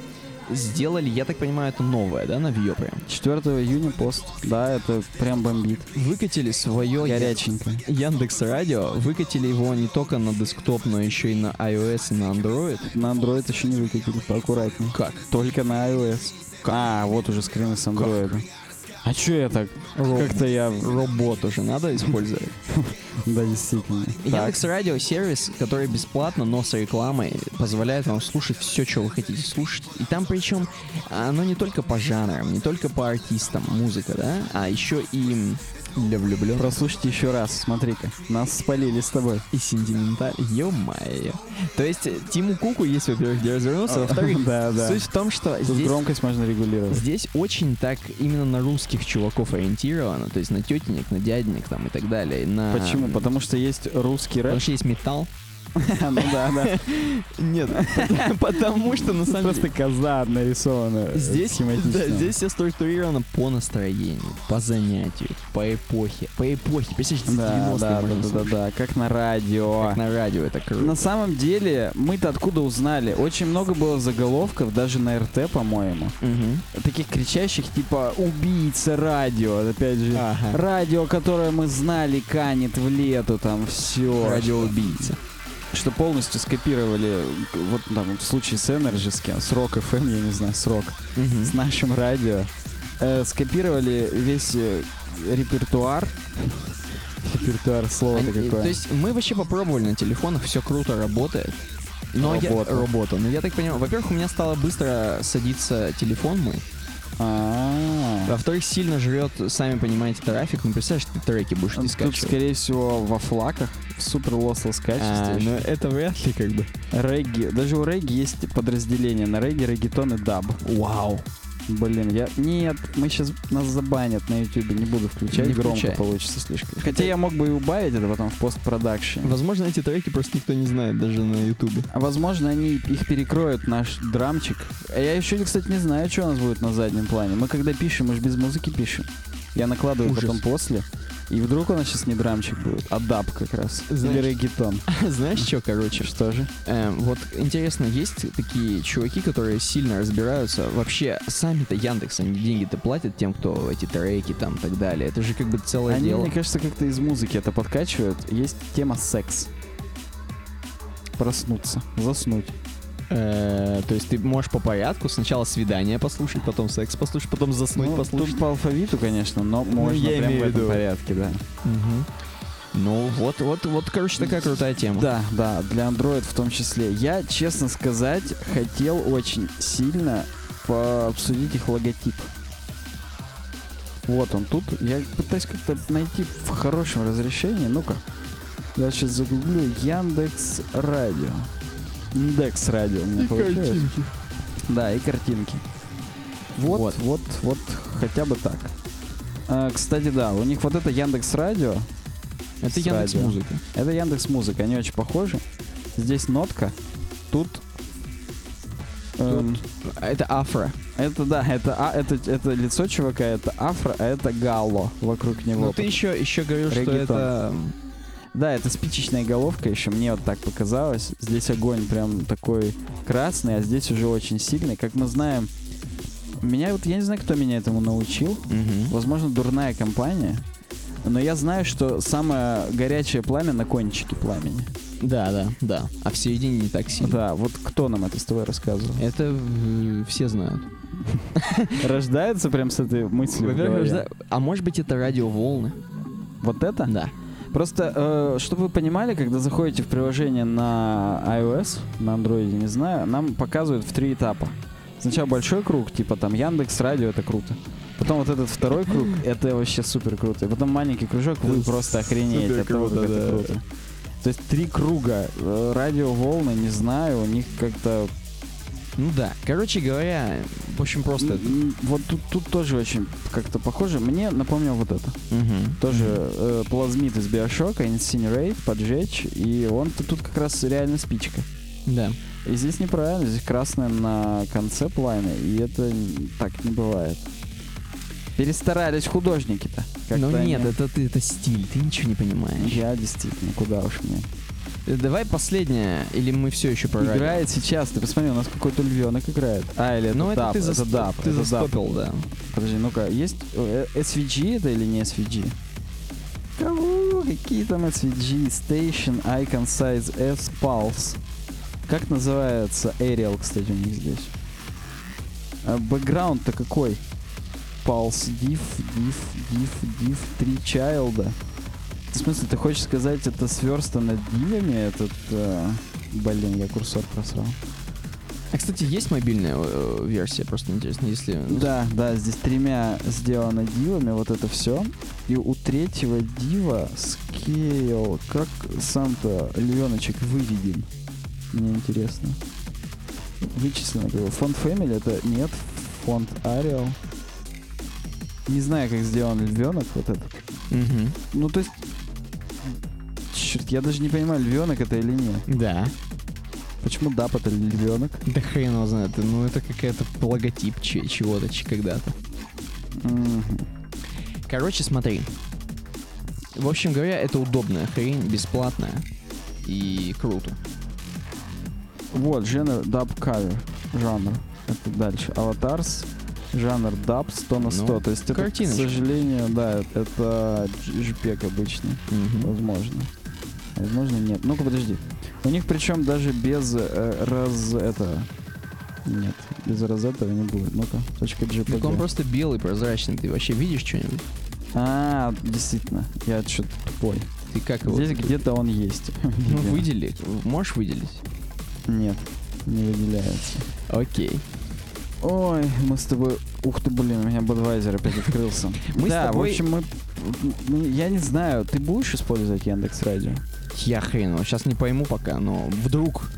сделали, я так понимаю, это новое, да, на Вио прям. 4 июня пост. Да, это прям бомбит. Выкатили свое Горяченько. Яндекс Радио, выкатили его не только на десктоп, но еще и на iOS и на Android. На Android еще не выкатили, поаккуратнее. Как? Только на iOS. А, вот уже скрины с Android. А чё я так? Как-то я... Робот уже надо использовать. Да, действительно. Яндекс Радио сервис, который бесплатно, но с рекламой, позволяет вам слушать все, что вы хотите слушать. И там причем оно не только по жанрам, не только по артистам музыка, да, а еще и для влюбленных. Прослушайте еще раз, смотри-ка. Нас спалили с тобой. И сентименталь. Ё-моё. То есть э, Тиму Куку есть, во-первых, где развернуться, во-вторых, Да, да. суть в том, что Тут здесь громкость можно регулировать. Здесь очень так именно на русских чуваков ориентировано, то есть на тетенек, на дяденек там и так далее. На... Почему Почему? Потому что есть русский рэп. Потому что есть металл. Ну да, да. Нет, потому что на самом Просто деле... коза нарисована. э, Здесь, здесь все структурировано по настроению, по занятию, по эпохе. По эпохе. Представляете, здесь Да, 90-е да, да, да, как на радио. Как на радио это круто. На самом деле, мы-то откуда узнали? Очень много было заголовков, даже на РТ, по-моему. Таких кричащих, типа «Убийца радио». Опять же, радио, которое мы знали, канет в лету, там все. Радиоубийца. Что полностью скопировали, вот там в случае с Energy, с кем, с Rock FM, я не знаю, с Rock, с нашим радио, э, скопировали весь э, репертуар. Репертуар, слово-то Они- какое. То есть мы вообще попробовали на телефонах, все круто работает. Но я, Работа. работа. Но я так понимаю, во-первых, у меня стало быстро садиться телефон мой. А, Во-вторых, сильно жрет, сами понимаете, трафик. Ну, представляешь, ты треки будешь Тут, искать. скорее всего, во флаках, в супер лослос качестве. ну это вряд ли как бы. Регги. Даже у регги есть подразделение на регги, реггетон и даб. Вау. Блин, я... Нет, мы сейчас... Нас забанят на ютубе, не буду включать, Не громко включай. получится слишком. Хотя я мог бы и убавить это потом в постпродакшене. Возможно, эти треки просто никто не знает даже на ютубе. А возможно, они их перекроют, наш драмчик. А я еще, кстати, не знаю, что у нас будет на заднем плане. Мы когда пишем, мы же без музыки пишем. Я накладываю Ужас. потом после. И вдруг у нас сейчас не драмчик будет, а даб как раз. Знаешь- Или реггетон. Знаешь что, короче? Что же? Эм, вот интересно, есть такие чуваки, которые сильно разбираются. Вообще, сами-то Яндекс, они деньги-то платят тем, кто эти треки там и так далее. Это же как бы целое Они, дело. мне кажется, как-то из музыки это подкачивают. Есть тема секс. Проснуться, заснуть. Э, то есть ты можешь по порядку сначала свидание послушать, потом секс послушать, потом заснуть Ну, послушать. тут по алфавиту, конечно, но можно я прям в имею в этом виду. порядке, да. Мгм. Ну, вот, вот, вот, короче, такая крутая тема. Да, да, для Android в том числе. Я, честно сказать, хотел очень сильно обсудить их логотип. Вот он тут. Я пытаюсь как-то найти в хорошем разрешении. Ну-ка. Я сейчас загуглю Яндекс Радио. Индекс Радио у меня получилось. Да, и картинки. Вот, вот, Вот. вот, хотя бы так. А, кстати, да, у них вот это Яндекс Радио. Это Яндекс радио. Музыка. Это Яндекс Музыка, они очень похожи. Здесь нотка, тут. эм, Это Афро. это да, это, а, это, это лицо чувака, это афро, а это галло вокруг него. Ну ты еще, еще говорил, что это... Да, это спичечная головка еще, мне вот так показалось. Здесь огонь прям такой красный, а здесь уже очень сильный. Как мы знаем, меня вот, я не знаю, кто меня этому научил. Мгм. Возможно, дурная компания. Но я знаю, что самое горячее пламя на кончике пламени. Да, да, да. А в середине не так сильно. Да, вот кто нам это с тобой рассказывал? Это э, все знают. Рождается прям с этой мыслью в Во-первых, голове? рожда- А может быть это радиоволны? Вот это? Да. Просто, э, чтобы вы понимали, когда заходите в приложение на iOS, на Android, не знаю, нам показывают в три этапа. Сначала большой круг, типа там Яндекс, радио, это круто. Потом вот этот второй круг, это вообще супер круто. И потом маленький кружок, вы просто охренеете от того, как это круто. То есть три круга. Э, Радио, волны, не знаю, у них как-то... Ну да. Короче говоря, в общем, просто Вот тут, тут тоже очень как-то похоже. Мне напомнил вот это. Мгм. Тоже э, плазмит из Биошока, Incinerate, поджечь. И он тут как раз реально спичка. Да. И здесь неправильно, здесь красное на конце пламя, и это так не бывает. Перестарались художники-то. Ну нет, они- это, ты- это стиль, ты ничего не понимаешь. Я действительно, куда уж мне. Давай последнее, или мы все еще про радио? Играет сейчас, ты посмотри, у нас какой-то львенок играет. А, или это Ну это ты, это заст- даб, ты это застопил, да. Подожди, ну-ка, есть э, SVG это или не SVG? Кого? Какие там SVG? Station, Icon Size S, Pulse. Как называется Aerial, кстати, у них здесь? А Бэкграунд-то какой? Pulse, Diff, Diff, Diff, Diff, Три Чайлда. В смысле, ты хочешь сказать, это сверстано дивами, этот... э, Блин, я курсор просрал. А, кстати, есть мобильная э, версия, просто интересно, если... Да, да, здесь тремя сделано дивами, вот это все. И у третьего дива скейл, как сам-то львеночек выведен. Мне интересно. Вычислено бы. Фонд Family это нет, фонд Arial. Не знаю, как сделан львенок вот этот. мгм. Ну, то есть, пишут. Я даже не понимаю, львенок это или нет. Да. Почему дап это львенок? Да хрен его знает. Ну, это какая-то логотип че- чего-то когда-то. Мгм. Короче, смотри. В общем говоря, это удобная хрень, бесплатная и круто. Вот, жанр даб кавер. Жанр. Это дальше. Аватарс. Жанр даб 100 на 100. Ну, То есть это, к сожалению, да, это JPEG обычный. Мгм. Возможно. Возможно, нет. Ну-ка, подожди. У них причем даже без э, раз это... Нет, без раз этого не будет. Ну-ка, точка Так он просто белый, прозрачный. Ты вообще видишь что-нибудь? А, действительно, я что-то тупой. Ты как его? Здесь где-то он есть. Ну, выдели. Можешь выделить? Нет, не выделяется. Окей. Ой, мы с тобой... Ух ты, блин, у меня Budweiser опять открылся. Мы с да, тобой- в общем, мы... Я не знаю, ты будешь использовать Яндекс Радио? Я хрен. Сейчас не пойму пока, но вдруг.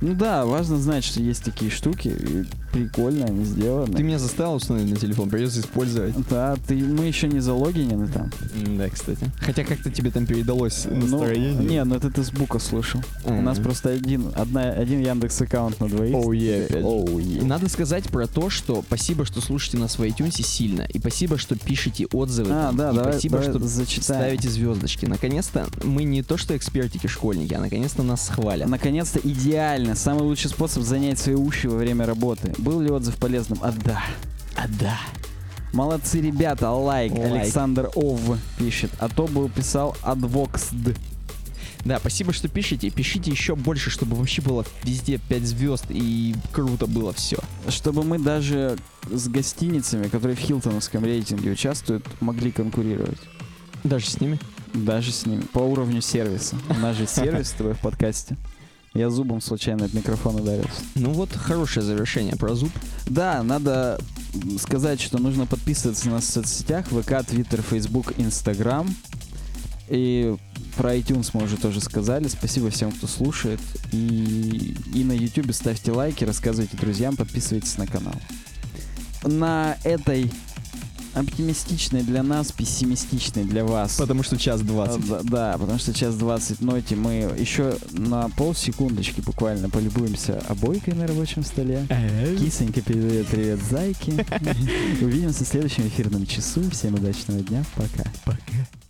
Ну да, важно знать, что есть такие штуки. Прикольно они сделаны. Ты меня заставил установить на телефон, придется использовать. Да, ты, мы еще не залогинены там. Да, кстати. Хотя как-то тебе там передалось настроение. Ну, не, ну это ты с Бука слышал. У нас просто один, одна, один Яндекс аккаунт на двоих. Оу, е, опять же. Оу, е. И надо сказать про то, что спасибо, что слушаете нас в iTunes сильно, и спасибо, что пишете отзывы, А, там, да, и давай, спасибо, давай что зачитаем. ставите звездочки. Наконец-то мы не то что экспертики школьники, а наконец-то нас схвалят. Наконец-то идеально. Самый лучший способ занять свои уши во время работы. Был ли отзыв полезным? А да. А да. Молодцы ребята, лайк. Лайк. Александр Ов пишет. А то бы писал адвоксд. Да, спасибо, что пишете. Пишите еще больше, чтобы вообще было везде 5 звезд и круто было все. Чтобы мы даже с гостиницами, которые в Хилтоновском рейтинге участвуют, могли конкурировать. Даже с ними. Даже с ними. По уровню сервиса. У нас же сервис с тобой в подкасте. Я зубом случайно от микрофона ударился. Ну вот хорошее завершение про зуб. Да, надо сказать, что нужно подписываться на нас в соцсетях. ВК, Твиттер, Фейсбук, Инстаграм. И про iTunes мы уже тоже сказали. Спасибо всем, кто слушает. И, и на YouTube ставьте лайки, рассказывайте друзьям, подписывайтесь на канал. На этой оптимистичной для нас, пессимистичной для вас. Потому что час 20. Да, да, потому что час 20 ноте мы еще на полсекундочки буквально полюбуемся обойкой на рабочем столе. Кисонька передает привет зайке. Увидимся в следующем эфирном часу. Всем удачного дня. Пока. Пока.